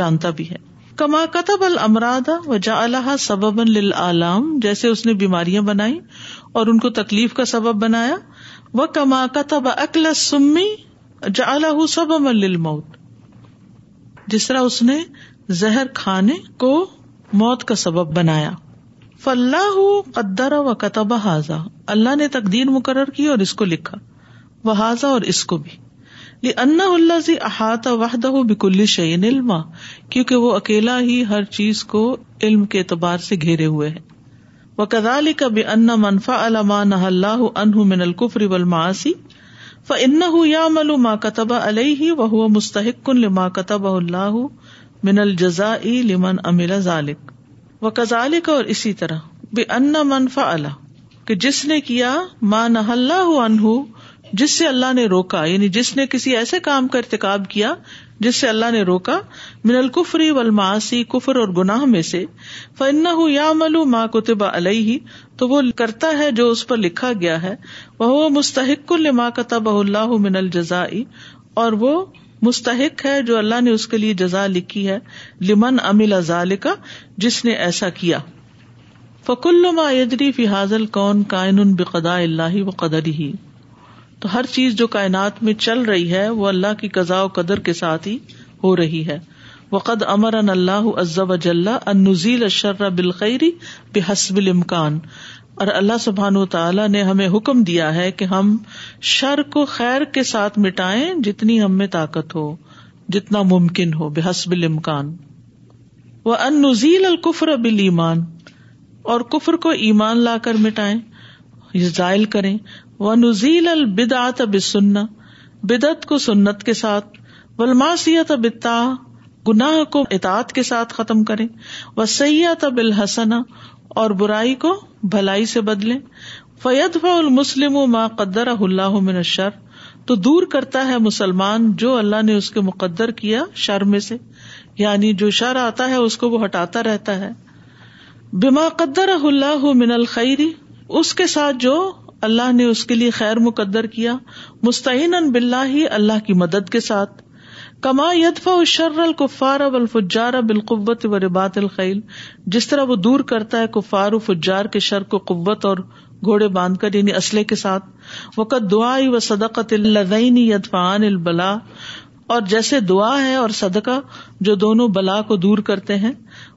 جانتا بھی ہے کما کتب المرادا و جا سب سبب آلام جیسے بیماریاں بنائی اور ان کو تکلیف کا سبب بنایا وہ کما کتب اکل سمی جا اللہ جس طرح اس نے زہر کھانے کو موت کا سبب بنایا فلاح قدر و قطب حاضا اللہ نے تقدیر مقرر کی اور اس کو لکھا وہ حاضا اور اس کو بھی ان احاطہ وحدہ بکل شعین علما کیونکہ وہ اکیلا ہی ہر چیز کو علم کے اعتبار سے گھیرے ہوئے ہے وہ کدال کا بے ان منفا اللہ من نہ ولماسی ف ان یا مل ما قطب علیہ و مستحق مستحکل ما قطب اللہ من الجزا لمن امل ذالق و کزال کا اور اسی طرح بے ان منفا اللہ کہ جس نے کیا ماں نہ اللہ انہوں جس سے اللہ نے روکا یعنی جس نے کسی ایسے کام کا ارتقاب کیا جس سے اللہ نے روکا من القفری و الماسی کفر اور گناہ میں سے فن یا ملو ماں کتب علیہ تو وہ کرتا ہے جو اس پر لکھا گیا ہے وہ مستحق الما کتب اللہ من الجزا اور وہ مستحق ہے جو اللہ نے اس کے لیے جزا لکھی ہے لمن امل ازال کا جس نے ایسا کیا فکل ما یدری فی حاضل کون کائن بقدا اللہ و قدر ہی تو ہر چیز جو کائنات میں چل رہی ہے وہ اللہ کی و قدر کے ساتھ ہی ہو رہی ہے وہ قد امر ان اللہ عزب اجلّہ ان نزیل اشر بالخیری بے حسب المکان اور اللہ سبحان و تعالیٰ نے ہمیں حکم دیا ہے کہ ہم شر کو خیر کے ساتھ مٹائیں جتنی ہم میں طاقت ہو جتنا ممکن ہو بے حسب المکان وہ ان نزیل القفر بل ایمان اور کفر کو ایمان لا کر مٹائیں یہ زائل کریں و نزیل البدا آب سن بدعت کو سنت کے ساتھ سیا تب گناہ کو اطاط کے ساتھ ختم کرے و سیاح طب الحسن اور برائی کو بھلائی سے بدلے فید المسلم قدر اللہ من شر تو دور کرتا ہے مسلمان جو اللہ نے اس کے مقدر کیا شر میں سے یعنی جو شر آتا ہے اس کو وہ ہٹاتا رہتا ہے بما قدر اللہ من الخری اس کے ساتھ جو اللہ نے اس کے لیے خیر مقدر کیا مستعین باللہ ہی اللہ کی مدد کے ساتھ کما یدفا شر القفار اب الفجار اب القبت و ربات القیل جس طرح وہ دور کرتا ہے کفار و فجار کے شر کو قبت اور گھوڑے باندھ کر یعنی اسلح کے ساتھ وقت دعائی دعا و صدقت اللزین یدفان البلا اور جیسے دعا ہے اور صدقہ جو دونوں بلا کو دور کرتے ہیں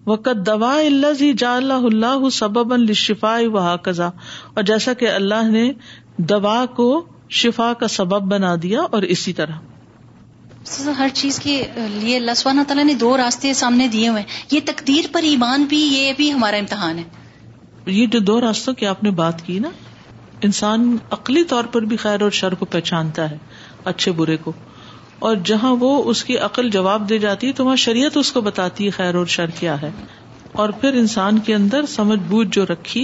وقت دوا اللہ جا اللہ اللہ سبب الشفا و حاقہ اور جیسا کہ اللہ نے دوا کو شفا کا سبب بنا دیا اور اسی طرح ہر چیز کے لیے اللہ تعالیٰ نے دو راستے سامنے دیے ہوئے یہ تقدیر پر ایمان بھی یہ بھی ہمارا امتحان ہے یہ جو دو راستوں کی آپ نے بات کی نا انسان عقلی طور پر بھی خیر اور شر کو پہچانتا ہے اچھے برے کو اور جہاں وہ اس کی عقل جواب دے جاتی ہے تو وہاں شریعت اس کو بتاتی ہے خیر اور شر کیا ہے اور پھر انسان کے اندر سمجھ بوجھ جو رکھی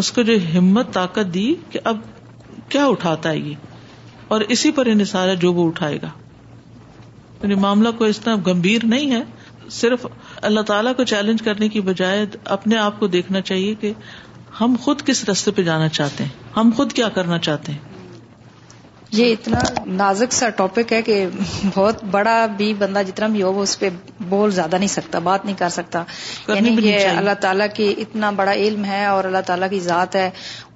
اس کو جو ہمت طاقت دی کہ اب کیا اٹھاتا ہے یہ اور اسی پر ہے جو وہ اٹھائے گا یعنی معاملہ کو طرح گمبھیر نہیں ہے صرف اللہ تعالیٰ کو چیلنج کرنے کی بجائے اپنے آپ کو دیکھنا چاہیے کہ ہم خود کس رستے پہ جانا چاہتے ہیں ہم خود کیا کرنا چاہتے ہیں یہ اتنا نازک سا ٹاپک ہے کہ بہت بڑا بھی بندہ جتنا بھی ہو وہ اس پہ بول زیادہ نہیں سکتا بات نہیں کر سکتا یعنی یہ اللہ تعالیٰ کی اتنا بڑا علم ہے اور اللہ تعالیٰ کی ذات ہے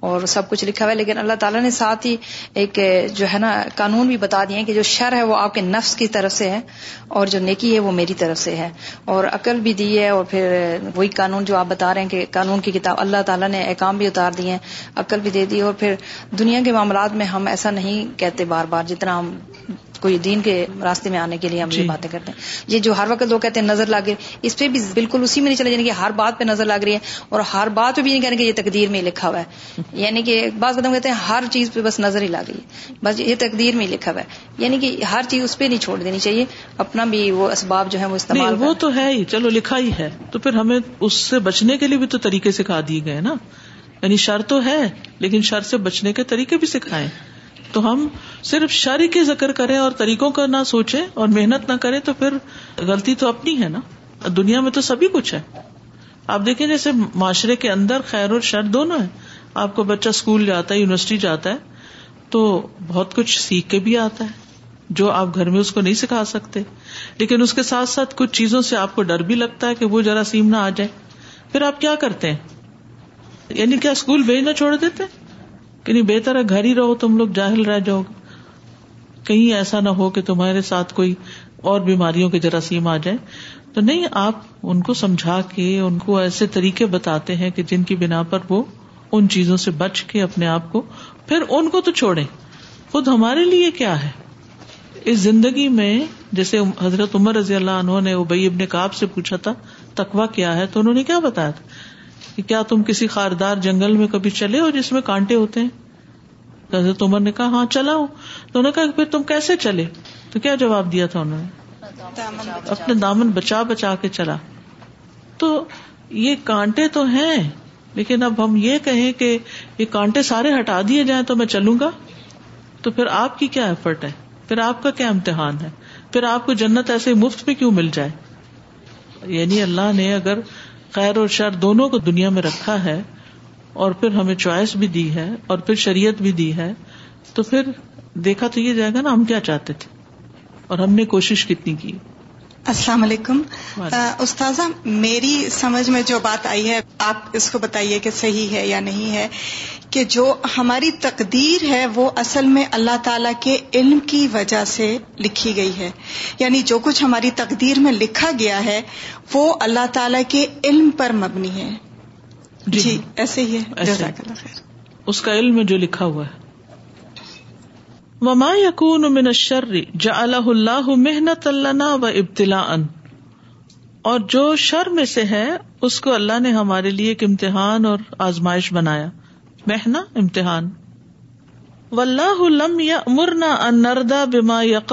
اور سب کچھ لکھا ہوا ہے لیکن اللہ تعالیٰ نے ساتھ ہی ایک جو ہے نا قانون بھی بتا دیے کہ جو شر ہے وہ آپ کے نفس کی طرف سے ہے اور جو نیکی ہے وہ میری طرف سے ہے اور عقل بھی دی ہے اور پھر وہی قانون جو آپ بتا رہے ہیں کہ قانون کی کتاب اللہ تعالیٰ نے احکام بھی اتار دیے ہیں عقل بھی دے دی اور پھر دنیا کے معاملات میں ہم ایسا نہیں کہتے بار بار جتنا ہم کوئی دین کے راستے میں آنے کے لیے ہم جی۔ باتیں کرتے ہیں یہ جو ہر وقت لوگ کہتے ہیں نظر لگے اس پہ بھی بالکل اسی میں نہیں چلے جانے یعنی کہ ہر بات پہ نظر لگ رہی ہے اور ہر بات پہ بھی نہیں کہنے کہ یہ تقدیر میں لکھا ہوا ہے یعنی کہ بعض قدم کہتے ہیں ہر چیز پہ بس نظر ہی لگ رہی ہے بس یہ تقدیر میں لکھا ہوا ہے یعنی کہ ہر چیز اس پہ نہیں چھوڑ دینی چاہیے اپنا بھی وہ اسباب جو ہے وہ استعمال وہ تو ہے ہی چلو لکھا ہی ہے تو پھر ہمیں اس سے بچنے کے لیے بھی تو طریقے سکھا دیے گئے نا یعنی شر تو ہے لیکن شر سے بچنے کے طریقے بھی سکھائے تو ہم صرف شر کے ذکر کریں اور طریقوں کا نہ سوچے اور محنت نہ کریں تو پھر غلطی تو اپنی ہے نا دنیا میں تو سبھی کچھ ہے آپ دیکھیں جیسے معاشرے کے اندر خیر اور شر دونوں ہے آپ کو بچہ اسکول جاتا ہے یونیورسٹی جاتا ہے تو بہت کچھ سیکھ کے بھی آتا ہے جو آپ گھر میں اس کو نہیں سکھا سکتے لیکن اس کے ساتھ ساتھ کچھ چیزوں سے آپ کو ڈر بھی لگتا ہے کہ وہ ذرا سیم نہ آ جائے پھر آپ کیا کرتے ہیں یعنی کیا اسکول بھیجنا چھوڑ دیتے ہیں کہ نہیں بہتر ہے گھر ہی رہو تم لوگ جاہل رہ جاؤ کہیں ایسا نہ ہو کہ تمہارے ساتھ کوئی اور بیماریوں کے جراثیم آ جائیں تو نہیں آپ ان کو سمجھا کے ان کو ایسے طریقے بتاتے ہیں کہ جن کی بنا پر وہ ان چیزوں سے بچ کے اپنے آپ کو پھر ان کو تو چھوڑیں خود ہمارے لیے کیا ہے اس زندگی میں جیسے حضرت عمر رضی اللہ عنہ نے ابئی ابن کاب سے پوچھا تھا تقوا کیا ہے تو انہوں نے کیا بتایا تھا کہ کیا تم کسی خاردار جنگل میں کبھی چلے ہو جس میں کانٹے ہوتے ہیں حضرت عمر نے کہا ہاں چلا ہوں تو انہوں نے کہا کہ پھر تم کیسے چلے تو کیا جواب دیا تھا انہوں نے اپنے دامن بچا بچا کے چلا تو یہ کانٹے تو ہیں لیکن اب ہم یہ کہیں کہ یہ کانٹے سارے ہٹا دیے جائیں تو میں چلوں گا تو پھر آپ کی کیا ایفرٹ ہے پھر آپ کا کیا امتحان ہے پھر آپ کو جنت ایسے مفت میں کیوں مل جائے یعنی اللہ نے اگر خیر اور شر دونوں کو دنیا میں رکھا ہے اور پھر ہمیں چوائس بھی دی ہے اور پھر شریعت بھی دی ہے تو پھر دیکھا تو یہ جائے گا نا ہم کیا چاہتے تھے اور ہم نے کوشش کتنی کی السلام علیکم استاذہ میری سمجھ میں جو بات آئی ہے آپ اس کو بتائیے کہ صحیح ہے یا نہیں ہے کہ جو ہماری تقدیر ہے وہ اصل میں اللہ تعالی کے علم کی وجہ سے لکھی گئی ہے یعنی جو کچھ ہماری تقدیر میں لکھا گیا ہے وہ اللہ تعالی کے علم پر مبنی ہے جی, جی، ایسے ہی ہے اس کا علم جو لکھا ہوا ہے وما یقون من جا اللہ اللہ محنت اللہ و ابتلا ان اور جو شر میں سے ہے اس کو اللہ نے ہمارے لیے ایک امتحان اور آزمائش بنایا محنا امتحان و اللہ مرنا ان نردا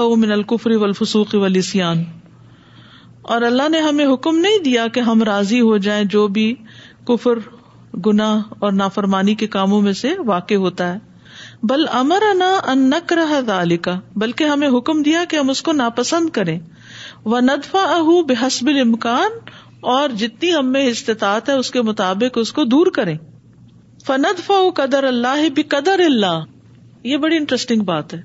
و الفسوخی ولیسیان اور اللہ نے ہمیں حکم نہیں دیا کہ ہم راضی ہو جائیں جو بھی کفر گناہ اور نافرمانی کے کاموں میں سے واقع ہوتا ہے بل امر انا ان نکر دلکا بلکہ ہمیں حکم دیا کہ ہم اس کو ناپسند کریں و ندفا اہ بحسب المکان اور جتنی میں استطاعت ہے اس کے مطابق اس کو دور کریں فند فو قدر اللہ بھی قدر اللہ یہ بڑی انٹرسٹنگ بات ہے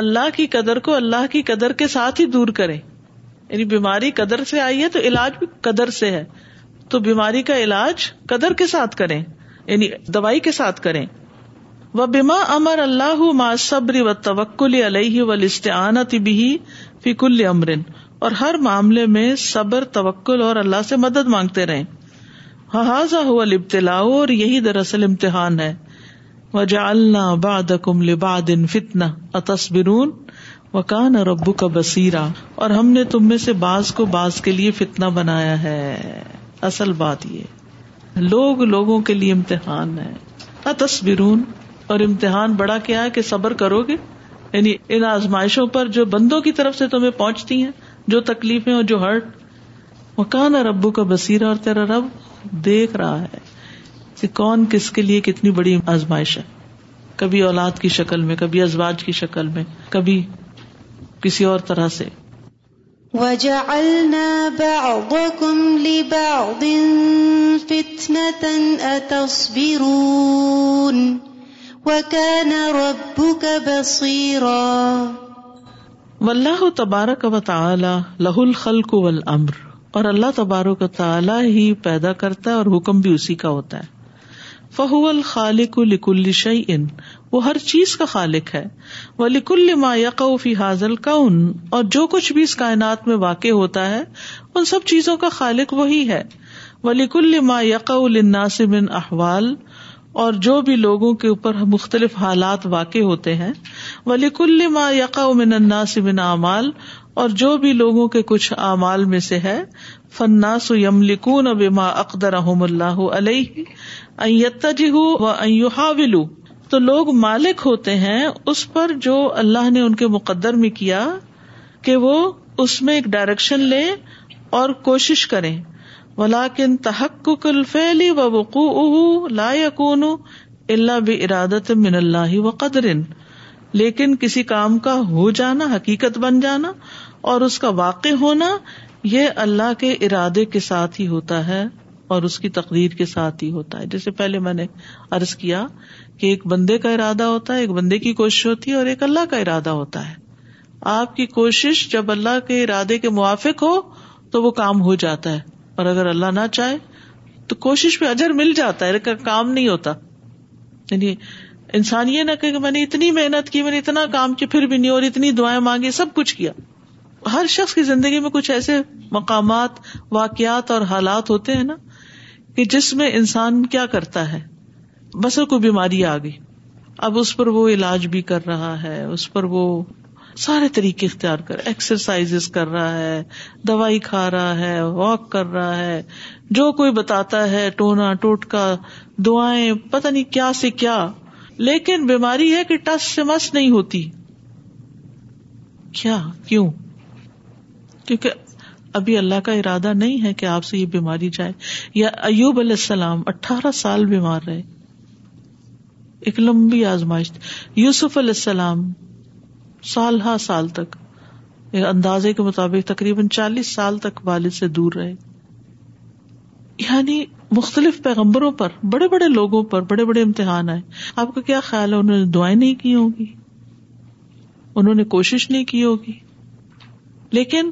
اللہ کی قدر کو اللہ کی قدر کے ساتھ ہی دور کرے یعنی بیماری قدر سے آئی ہے تو علاج بھی قدر سے ہے تو بیماری کا علاج قدر کے ساتھ کرے یعنی دوائی کے ساتھ کرے و بیما امر اللہ ما صبری و توکل علیہ و لشتعنت بھی فکل امرن اور ہر معاملے میں صبر توکل اور اللہ سے مدد مانگتے رہے حاضا اور یہی دراصل امتحان ہے کان اور ابو کا بسیرا اور ہم نے تم میں سے باز کو باز کے لیے فتنا بنایا ہے اصل بات یہ لوگ لوگوں کے لیے امتحان ہے اتس برون اور امتحان بڑا کیا ہے کہ صبر کرو گے یعنی ان آزمائشوں پر جو بندوں کی طرف سے تمہیں پہنچتی ہیں جو تکلیفیں اور جو ہرٹ وہ ربو کا بسیرا اور تیرا رب دیکھ رہا ہے کہ کون کس کے لیے کتنی بڑی آزمائش ہے کبھی اولاد کی شکل میں کبھی ازواج کی شکل میں کبھی کسی اور طرح سے بصویر و تبارہ کا و تعالی لہول خلقل امر اور اللہ تبارو کا تعالیٰ پیدا کرتا ہے اور حکم بھی اسی کا ہوتا ہے فہو الخالق ان وہ ہر چیز کا خالق ہے ما فی الما یقل کا جو کچھ بھی اس کائنات میں واقع ہوتا ہے ان سب چیزوں کا خالق وہی ہے وہ لکل ما للناس من احوال اور جو بھی لوگوں کے اوپر مختلف حالات واقع ہوتے ہیں ولیک الما الناس من اعمال اور جو بھی لوگوں کے کچھ اعمال میں سے ہے فنا ان لکون و ان اکدر تو لوگ مالک ہوتے ہیں اس پر جو اللہ نے ان کے مقدر میں کیا کہ وہ اس میں ایک ڈائریکشن لے اور کوشش کرے ولاکن تحق الفعل فیلی و لا یقون اللہ برادت من اللہ و قدر لیکن کسی کام کا ہو جانا حقیقت بن جانا اور اس کا واقع ہونا یہ اللہ کے ارادے کے ساتھ ہی ہوتا ہے اور اس کی تقدیر کے ساتھ ہی ہوتا ہے جیسے پہلے میں نے ارض کیا کہ ایک بندے کا ارادہ ہوتا ہے ایک بندے کی کوشش ہوتی ہے اور ایک اللہ کا ارادہ ہوتا ہے آپ کی کوشش جب اللہ کے ارادے کے موافق ہو تو وہ کام ہو جاتا ہے اور اگر اللہ نہ چاہے تو کوشش پہ اجر مل جاتا ہے کام نہیں ہوتا یعنی انسان یہ نہ کہ میں نے اتنی محنت کی میں نے اتنا کام کیا پھر بھی نہیں اور اتنی دعائیں مانگی سب کچھ کیا ہر شخص کی زندگی میں کچھ ایسے مقامات واقعات اور حالات ہوتے ہیں نا کہ جس میں انسان کیا کرتا ہے بس کو بیماری آ گئی اب اس پر وہ علاج بھی کر رہا ہے اس پر وہ سارے طریقے اختیار کر ایکسرسائز کر رہا ہے دوائی کھا رہا ہے واک کر رہا ہے جو کوئی بتاتا ہے ٹونا ٹوٹکا دعائیں پتہ نہیں کیا سے کیا لیکن بیماری ہے کہ ٹس سے مس نہیں ہوتی کیا کیوں کیونکہ ابھی اللہ کا ارادہ نہیں ہے کہ آپ سے یہ بیماری جائے یا ایوب علیہ السلام اٹھارہ سال بیمار رہے ایک لمبی آزمائش یوسف علیہ السلام سال ہا سال تک اندازے کے مطابق تقریباً چالیس سال تک والد سے دور رہے یعنی مختلف پیغمبروں پر بڑے بڑے لوگوں پر بڑے بڑے امتحان آئے آپ کا کیا خیال ہے انہوں نے دعائیں نہیں کی ہوگی انہوں نے کوشش نہیں کی ہوگی لیکن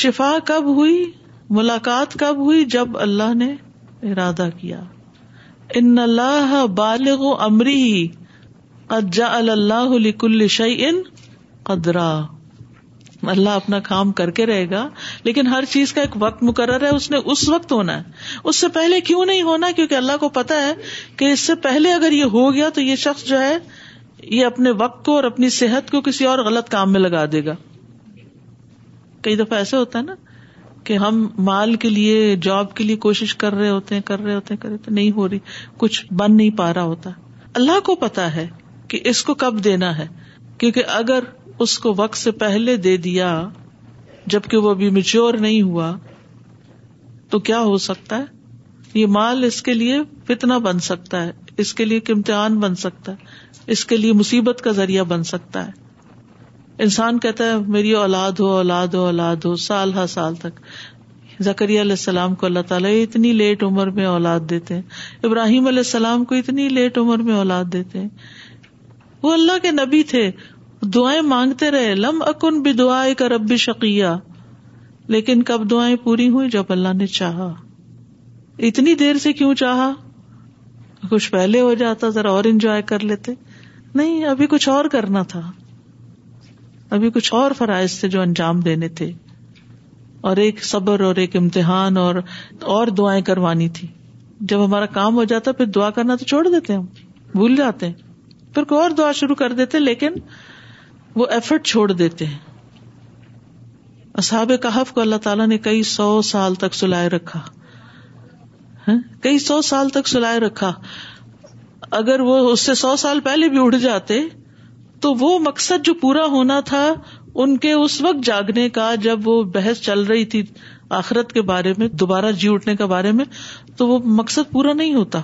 شفا کب ہوئی ملاقات کب ہوئی جب اللہ نے ارادہ کیا ان اللہ بالغ امری اجا اللہ کل شعی ان قدرا اللہ اپنا کام کر کے رہے گا لیکن ہر چیز کا ایک وقت مقرر ہے اس نے اس وقت ہونا ہے اس سے پہلے کیوں نہیں ہونا کیونکہ اللہ کو پتا ہے کہ اس سے پہلے اگر یہ ہو گیا تو یہ شخص جو ہے یہ اپنے وقت کو اور اپنی صحت کو کسی اور غلط کام میں لگا دے گا کئی دفعہ ایسا ہوتا ہے نا کہ ہم مال کے لیے جاب کے لیے کوشش کر رہے ہوتے ہیں کر رہے ہوتے ہیں کر رہے نہیں ہو رہی کچھ بن نہیں پا رہا ہوتا اللہ کو پتا ہے کہ اس کو کب دینا ہے کیونکہ اگر اس کو وقت سے پہلے دے دیا جبکہ وہ ابھی میچیور نہیں ہوا تو کیا ہو سکتا ہے یہ مال اس کے لیے فتنا بن سکتا ہے اس کے لیے امتحان بن سکتا ہے اس کے لیے مصیبت کا ذریعہ بن سکتا ہے انسان کہتا ہے میری اولاد ہو اولاد ہو اولاد ہو سال ہر سال تک زکری علیہ السلام کو اللہ تعالیٰ اتنی لیٹ عمر میں اولاد دیتے ہیں ابراہیم علیہ السلام کو اتنی لیٹ عمر میں اولاد دیتے ہیں وہ اللہ کے نبی تھے دعائیں مانگتے رہے لم اکن بھی دعائیں کا بھی شقیہ لیکن کب دعائیں پوری ہوئی جب اللہ نے چاہا اتنی دیر سے کیوں چاہا کچھ پہلے ہو جاتا ذرا اور انجوائے کر لیتے نہیں ابھی کچھ اور کرنا تھا ابھی کچھ اور فرائض تھے جو انجام دینے تھے اور ایک صبر اور ایک امتحان اور اور دعائیں کروانی تھی جب ہمارا کام ہو جاتا پھر دعا کرنا تو چھوڑ دیتے ہم بھول جاتے ہیں پھر کوئی اور دعا شروع کر دیتے لیکن وہ ایفرٹ چھوڑ دیتے ہیں اصحاب کہف کو اللہ تعالیٰ نے کئی سو سال تک سلائے رکھا ہاں؟ کئی سو سال تک سلائے رکھا اگر وہ اس سے سو سال پہلے بھی اٹھ جاتے تو وہ مقصد جو پورا ہونا تھا ان کے اس وقت جاگنے کا جب وہ بحث چل رہی تھی آخرت کے بارے میں دوبارہ جی اٹھنے کے بارے میں تو وہ مقصد پورا نہیں ہوتا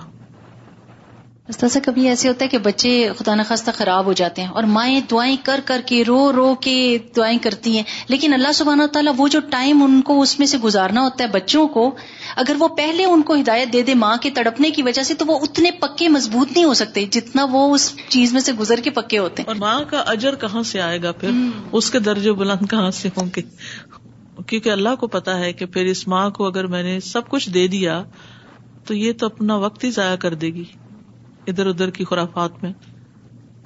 اس سے کبھی ایسے ہوتا ہے کہ بچے خدا نخواستہ خراب ہو جاتے ہیں اور مائیں دعائیں کر کر کے رو رو کے دعائیں کرتی ہیں لیکن اللہ سبحانہ تعالیٰ وہ جو ٹائم ان کو اس میں سے گزارنا ہوتا ہے بچوں کو اگر وہ پہلے ان کو ہدایت دے دے ماں کے تڑپنے کی وجہ سے تو وہ اتنے پکے مضبوط نہیں ہو سکتے جتنا وہ اس چیز میں سے گزر کے پکے ہوتے ہیں اور ماں کا اجر کہاں سے آئے گا پھر اس کے درج بلند کہاں سے ہوں گے کیونکہ اللہ کو پتا ہے کہ پھر اس ماں کو اگر میں نے سب کچھ دے دیا تو یہ تو اپنا وقت ہی ضائع کر دے گی ادھر ادھر کی خرافات میں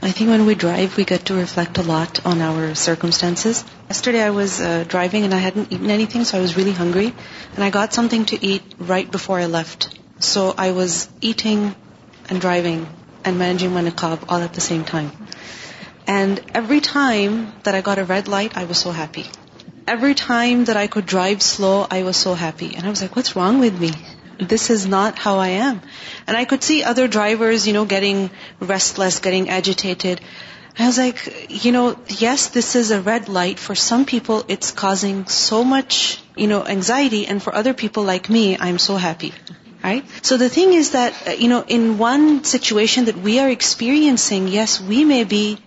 I think when we drive we get to reflect lot on our circumstance yesterday I was driving and I had eaten anything so I was really hungry and I got something to eat right before I left so I was eating and driving and managing my نکاب all at the same time and every time that I got a red light I was so happy every time that I could drive slow I was so happy and I was like what's wrong with me This is not how I am. And I could see other drivers, getting restless, getting agitated. I was like, yes, this is a red light. For some people, it's causing so much, anxiety. And for other people like me, I'm so happy, right? So the thing is that, uh, in one situation that we are experiencing, yes, we may be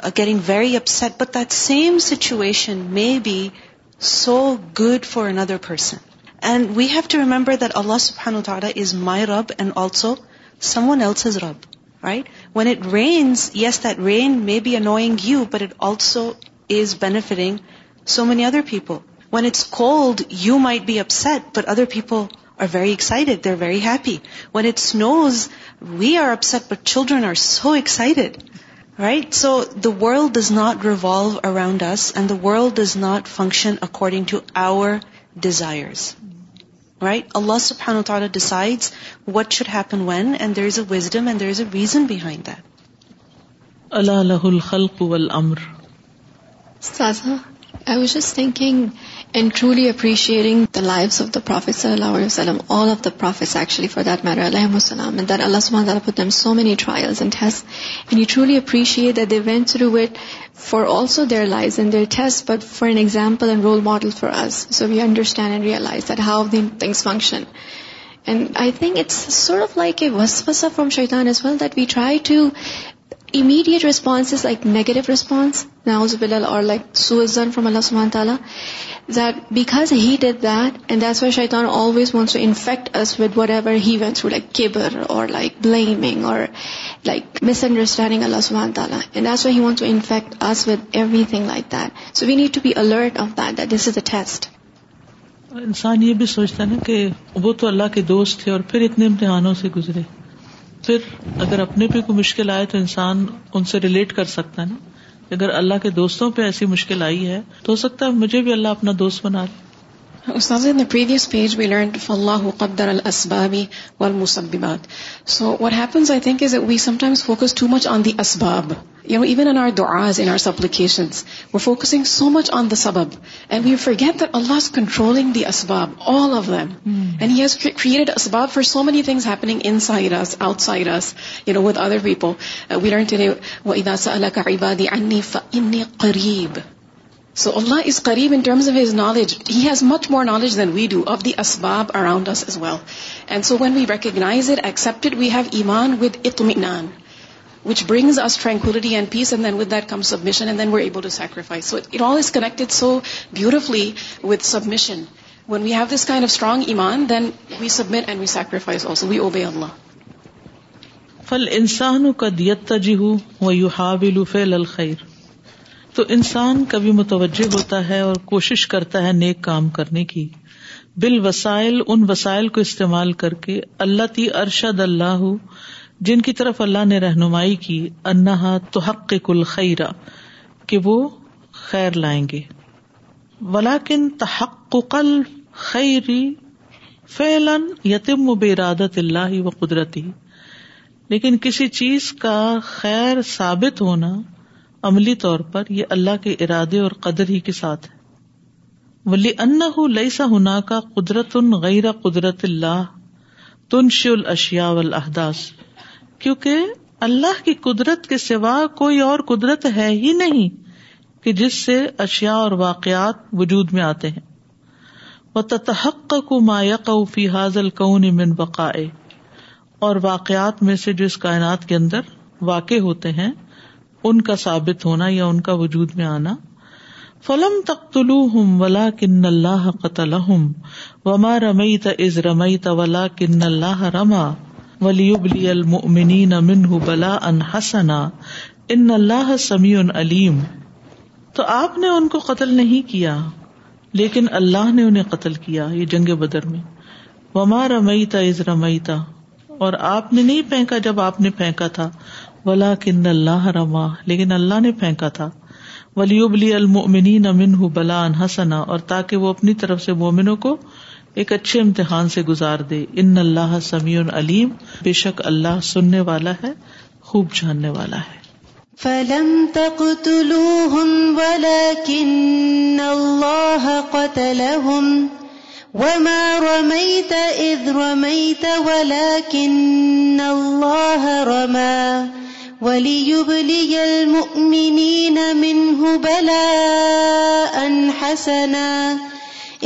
uh, getting very upset, but that same situation may be so good for another person. And we have to remember that Allah subhanahu wa ta'ala is my Rabb and also someone else's Rabb, right? When it rains, yes, that rain may be annoying you, but it also is benefiting so many other people. When it's cold, you might be upset, but other people are very excited. They're very happy. When it snows, we are upset, but children are so excited, right? So the world does not revolve around us, and the world does not function according to our desires. Right Allah what should happen when and there is wisdom and there is a reason behind there I just thinking and truly the the the of of prophet صلی اللہ علیہ وسلم all prophets actually for that matter that اللہ سال them so many trials truly appreciate for ourselves but for an example and role model for us so we understand and realize that how the things function it's of like a وس وس of from شیطان is well that we try to immediate response like negative response like done from اللہ سلام تعالیٰ that because he did that, and that's why shaitan always wants to infect us with whatever he went through, like kibr or like blaming or like misunderstanding Allah subhanahu wa ta'ala. And that's why he wants to infect us with everything like that. So we need to be alert of that, that this is a test. انسان یہ بھی سوچتا نا کہ وہ تو اللہ کے دوست تھے اور پھر اتنے امتحانوں سے گزرے پھر اگر اپنے پہ کوئی مشکل آئے تو انسان ان سے ریلیٹ کر سکتا ہے نا اگر اللہ کے دوستوں پہ ایسی مشکل آئی ہے تو ہو سکتا ہے مجھے بھی اللہ اپنا دوست بنا لے اسباب سو مچ آن دب ویٹ کنٹرولنگ اسباب all of them and you has create اسباب for so many things outsiders you know with other people we learn to address اللہ کا سو اللہ از قریب his knowledge has much more knowledge the اسباب around so when we recognise we have ایمان which is tranquility and peace able to sacrifice so it all is connected so truthfully with submission when we have this of strong ایمان then we submit and we sacrifice we feel الخیر تو انسان کبھی متوجہ ہوتا ہے اور کوشش کرتا ہے نیک کام کرنے کی بال وسائل ان وسائل کو استعمال کر کے اللہ تی ارشد اللہ جن کی طرف اللہ نے رہنمائی کی تو حق کل خیرا کہ وہ خیر لائیں گے ولاکن خیری فیلن بے ارادت اللہ و قدرتی لیکن کسی چیز کا خیر ثابت ہونا عملی طور پر یہ اللہ کے ارادے اور قدر ہی کے ساتھ ہے ولی ان لئی سا ہنا کا قدرت ان غیر قدرت اللہ شی الشیا احداس کیونکہ اللہ کی قدرت کے سوا کوئی اور قدرت ہے ہی نہیں کہ جس سے اشیا اور واقعات وجود میں آتے ہیں وہ تتحق کو فی حاضل بقائے اور واقعات میں سے جو اس کائنات کے اندر واقع ہوتے ہیں ان کا ثابت ہونا یا ان کا وجود میں آنا فلم تختلو ہم ولا کن اللہ قتل وما رمئی تز رمئی تلا کن اللہ رما ولیبلی المنی نمن بلا ان حسنا ان اللہ سمی ان علیم تو آپ نے ان کو قتل نہیں کیا لیکن اللہ نے انہیں قتل کیا یہ جنگ بدر میں وما رمئی تز رمئی اور آپ نے نہیں پھینکا جب آپ نے پھینکا تھا ولا کن اللہ رما لیکن اللہ نے پھینکا تھا ولی ابلی المنی نمن بلا حسنا اور تاکہ وہ اپنی طرف سے مومنوں کو ایک اچھے امتحان سے گزار دے ان اللہ سمیع علیم بے شک اللہ سننے والا ہے خوب جاننے والا ہے فلم تقتلوهم ولكن الله قتلهم وما رميت إذ رميت ولكن الله رمى وَلِيُبْلِيَ الْمُؤْمِنِينَ مِنْهُ بَلَاءً حَسَنًا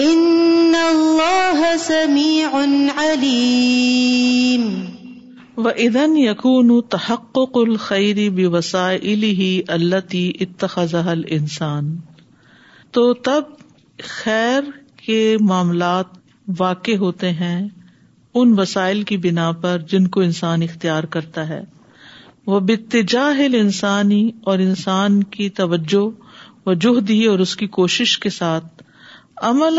إِنَّ اللَّهَ سَمِيعٌ عَلِيمٌ وَإِذَنْ يَكُونُ تَحَقُّقُ الْخَيْرِ بِوَسَائِلِهِ الَّتِي اتَّخَذَهَا الْإِنسَانِ تو تب خیر کے معاملات واقع ہوتے ہیں ان وسائل کی بنا پر جن کو انسان اختیار کرتا ہے وہ بت جاہل انسانی اور انسان کی توجہ وہ جوہ اور اس کی کوشش کے ساتھ امل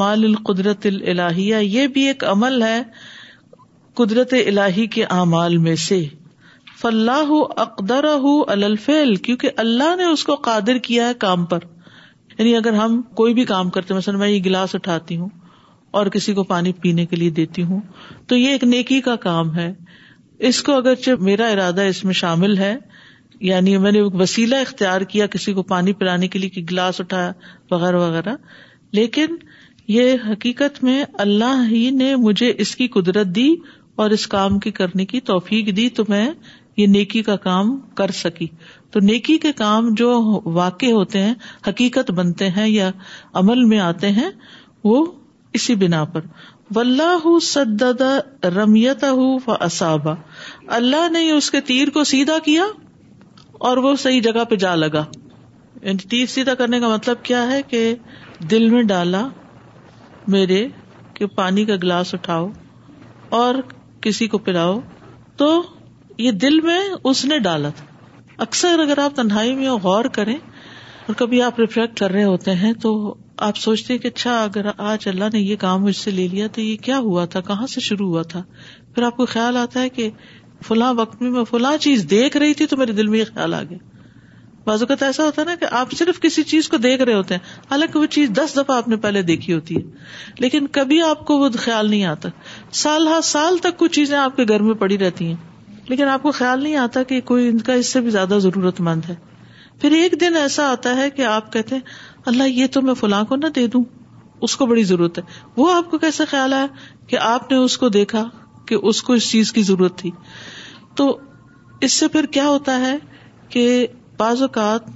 القدرت الہیہ یہ بھی ایک عمل ہے قدرت الہی کے اعمال میں سے فلاح اقدر الفیل کیونکہ اللہ نے اس کو قادر کیا ہے کام پر یعنی اگر ہم کوئی بھی کام کرتے میں یہ گلاس اٹھاتی ہوں اور کسی کو پانی پینے کے لیے دیتی ہوں تو یہ ایک نیکی کا کام ہے اس کو اگرچہ میرا ارادہ اس میں شامل ہے یعنی میں نے وسیلہ اختیار کیا کسی کو پانی پلانے کے لیے کہ گلاس اٹھایا وغیرہ وغیرہ لیکن یہ حقیقت میں اللہ ہی نے مجھے اس کی قدرت دی اور اس کام کی کرنے کی توفیق دی تو میں یہ نیکی کا کام کر سکی تو نیکی کے کام جو واقع ہوتے ہیں حقیقت بنتے ہیں یا عمل میں آتے ہیں وہ اسی بنا پر ولہ سدد رمیت دمیت و اصاب اللہ نے اس کے تیر کو سیدھا کیا اور وہ صحیح جگہ پہ جا لگا یعنی تیر سیدھا کرنے کا مطلب کیا ہے کہ دل میں ڈالا میرے کہ پانی کا گلاس اٹھاؤ اور کسی کو پلاؤ تو یہ دل میں اس نے ڈالا تھا اکثر اگر آپ تنہائی میں غور کریں اور کبھی آپ ریفلیکٹ کر رہے ہوتے ہیں تو آپ سوچتے ہیں کہ اچھا اگر آج اللہ نے یہ کام مجھ سے لے لیا تو یہ کیا ہوا تھا کہاں سے شروع ہوا تھا پھر آپ کو خیال آتا ہے کہ فلاں وقت میں میں فلاں چیز دیکھ رہی تھی تو میرے دل میں یہ خیال آ گیا بعض اوقات ایسا ہوتا نا کہ آپ صرف کسی چیز کو دیکھ رہے ہوتے ہیں حالانکہ وہ چیز دس دفعہ آپ نے پہلے دیکھی ہوتی ہے لیکن کبھی آپ کو وہ خیال نہیں آتا سال ہر سال تک کچھ چیزیں آپ کے گھر میں پڑی رہتی ہیں لیکن آپ کو خیال نہیں آتا کہ کوئی ان کا اس سے بھی زیادہ ضرورت مند ہے پھر ایک دن ایسا آتا ہے کہ آپ کہتے ہیں اللہ یہ تو میں فلاں کو نہ دے دوں اس کو بڑی ضرورت ہے وہ آپ کو کیسا خیال آیا کہ آپ نے اس کو دیکھا کہ اس کو اس چیز کی ضرورت تھی تو اس سے پھر کیا ہوتا ہے کہ بعض اوقات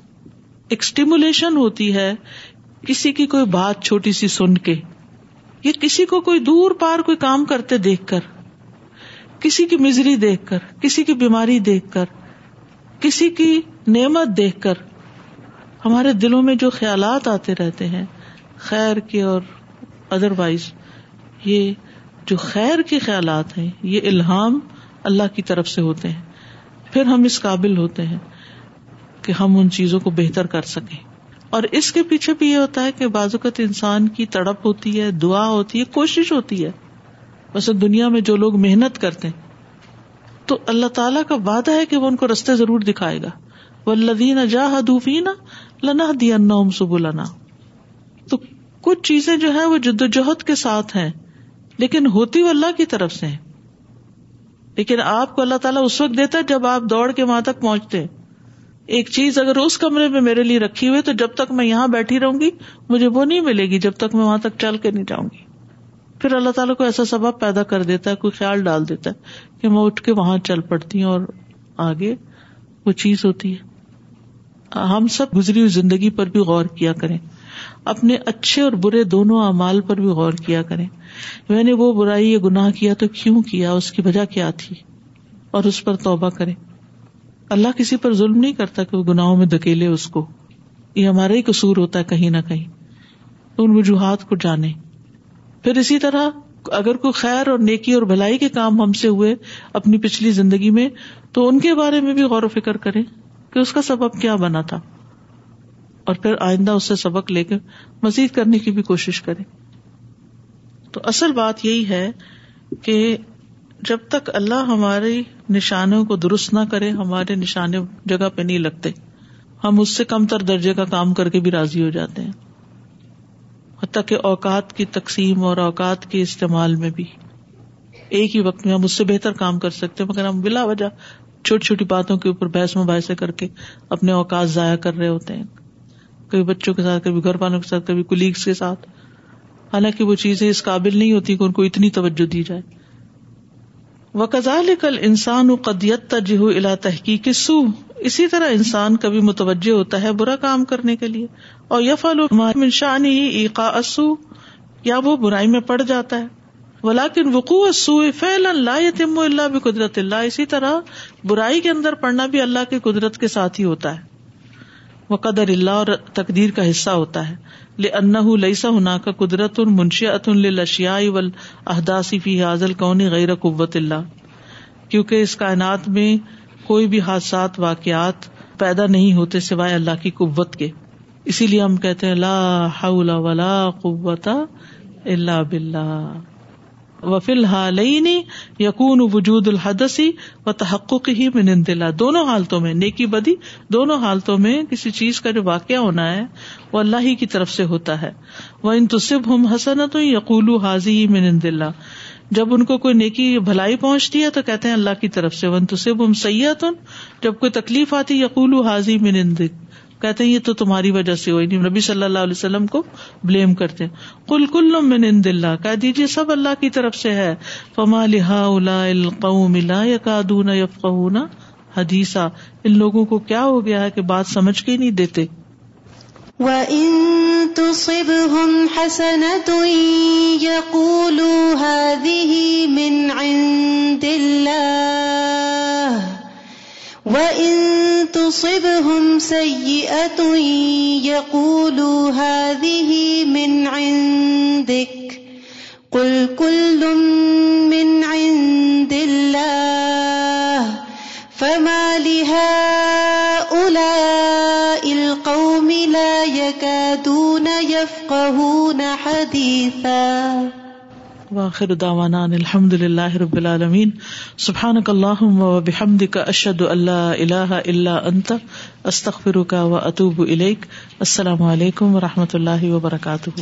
ایک اسٹیمولیشن ہوتی ہے کسی کی کوئی بات چھوٹی سی سن کے یا کسی کو کوئی دور پار کوئی کام کرتے دیکھ کر کسی کی مزری دیکھ کر کسی کی بیماری دیکھ کر کسی کی نعمت دیکھ کر ہمارے دلوں میں جو خیالات آتے رہتے ہیں خیر کے اور ادر وائز یہ جو خیر کے خیالات ہیں یہ الحام اللہ کی طرف سے ہوتے ہیں پھر ہم اس قابل ہوتے ہیں کہ ہم ان چیزوں کو بہتر کر سکیں اور اس کے پیچھے بھی یہ ہوتا ہے کہ بعض انسان کی تڑپ ہوتی ہے دعا ہوتی ہے کوشش ہوتی ہے ویسے دنیا میں جو لوگ محنت کرتے ہیں تو اللہ تعالیٰ کا وعدہ ہے کہ وہ ان کو رستے ضرور دکھائے گا وہ اللہ دینا جا ہدوفینا لنا دیا نوم سب لنا تو کچھ چیزیں جو ہیں وہ جدوجہد کے ساتھ ہیں لیکن ہوتی وہ اللہ کی طرف سے لیکن آپ کو اللہ تعالیٰ اس وقت دیتا جب آپ دوڑ کے وہاں تک پہنچتے ایک چیز اگر اس کمرے میں میرے لیے رکھی ہوئی تو جب تک میں یہاں بیٹھی رہوں گی مجھے وہ نہیں ملے گی جب تک میں وہاں تک چل کے نہیں جاؤں گی پھر اللہ تعالیٰ کو ایسا سبب پیدا کر دیتا ہے کوئی خیال ڈال دیتا ہے کہ میں اٹھ کے وہاں چل پڑتی ہوں اور آگے وہ چیز ہوتی ہے ہم سب گزری ہوئی زندگی پر بھی غور کیا کریں اپنے اچھے اور برے دونوں اعمال پر بھی غور کیا کریں میں نے وہ برائی یہ گناہ کیا تو کیوں کیا اس کی وجہ کیا تھی اور اس پر توبہ کریں اللہ کسی پر ظلم نہیں کرتا کہ وہ گناہوں میں دکیلے اس کو یہ ہمارا ہی قصور ہوتا ہے کہیں نہ کہیں تو ان وجوہات کو جانے پھر اسی طرح اگر کوئی خیر اور نیکی اور بھلائی کے کام ہم سے ہوئے اپنی پچھلی زندگی میں تو ان کے بارے میں بھی غور و فکر کریں کہ اس کا سبب کیا بنا تھا اور پھر آئندہ اس سے سبق لے کے مزید کرنے کی بھی کوشش کرے تو اصل بات یہی ہے کہ جب تک اللہ ہمارے نشانوں کو درست نہ کرے ہمارے نشانے جگہ پہ نہیں لگتے ہم اس سے کم تر درجے کا کام کر کے بھی راضی ہو جاتے ہیں حتیٰ کہ اوقات کی تقسیم اور اوقات کے استعمال میں بھی ایک ہی وقت میں ہم اس سے بہتر کام کر سکتے ہیں مگر ہم بلا وجہ چھوٹی چھوٹی باتوں کے اوپر بحث مباحثے کر کے اپنے اوقات ضائع کر رہے ہوتے ہیں کبھی بچوں کے ساتھ کبھی گھر والوں کے ساتھ کبھی کلیگس کے ساتھ حالانکہ وہ چیزیں اس قابل نہیں ہوتی کہ ان کو اتنی توجہ دی جائے وہ کزال کل انسان و قدیت ترجیح الا تحقیق سو اسی طرح انسان کبھی متوجہ ہوتا ہے برا کام کرنے کے لیے اور شان ہی ایقا عقاص یا وہ برائی میں پڑ جاتا ہے ولاکن وقوع قدرت اللہ اسی طرح برائی کے اندر پڑنا بھی اللہ کی قدرت کے ساتھ ہی ہوتا ہے وہ قدر اللہ اور تقدیر کا حصہ ہوتا ہے لئیسا کا قدرت الكون غير فی الله کیونکہ اس کائنات میں کوئی بھی حادثات واقعات پیدا نہیں ہوتے سوائے اللہ کی قوت کے اسی لیے ہم کہتے ہیں اللہ ولا قوت اللہ بالله و فی یقون وجود الحدسی و تحقق ہی میں نند دونوں حالتوں میں نیکی بدی دونوں حالتوں میں کسی چیز کا جو واقعہ ہونا ہے وہ اللہ ہی کی طرف سے ہوتا ہے وہ ان تصب ہُھم حسنت یقول حاضی ہی میں نند جب ان کو کوئی نیکی بھلائی پہنچتی ہے تو کہتے ہیں اللہ کی طرف سے ون تصب ہم سیاحت جب کوئی تکلیف آتی یقول حاضی میں نند کہتے ہیں یہ تو تمہاری وجہ سے ہوئی نہیں نبی صلی اللہ علیہ وسلم کو بلیم کرتے ہیں کل کل من نیند اللہ کہہ دیجیے سب اللہ کی طرف سے ہے فما لہا الا القوم لا یکادون یفقہون حدیثا ان لوگوں کو کیا ہو گیا ہے کہ بات سمجھ کے نہیں دیتے وَإِن تُصِبْهُمْ حَسَنَةٌ يَقُولُوا هَذِهِ مِنْ عِنْدِ اللَّهِ وَإِن تُصِبْهُمْ سَيِّئَةٌ ویب ہوں سی ات یو لوہی مین د کل مین دل الْقَوْمِ لَا يَكَادُونَ يَفْقَهُونَ حَدِيثًا واخر دعوانا الحمد رب وردہ سبحان و اشد اللہ اللہ فرق و اطوب السلام علیکم و رحمۃ اللہ وبرکاتہ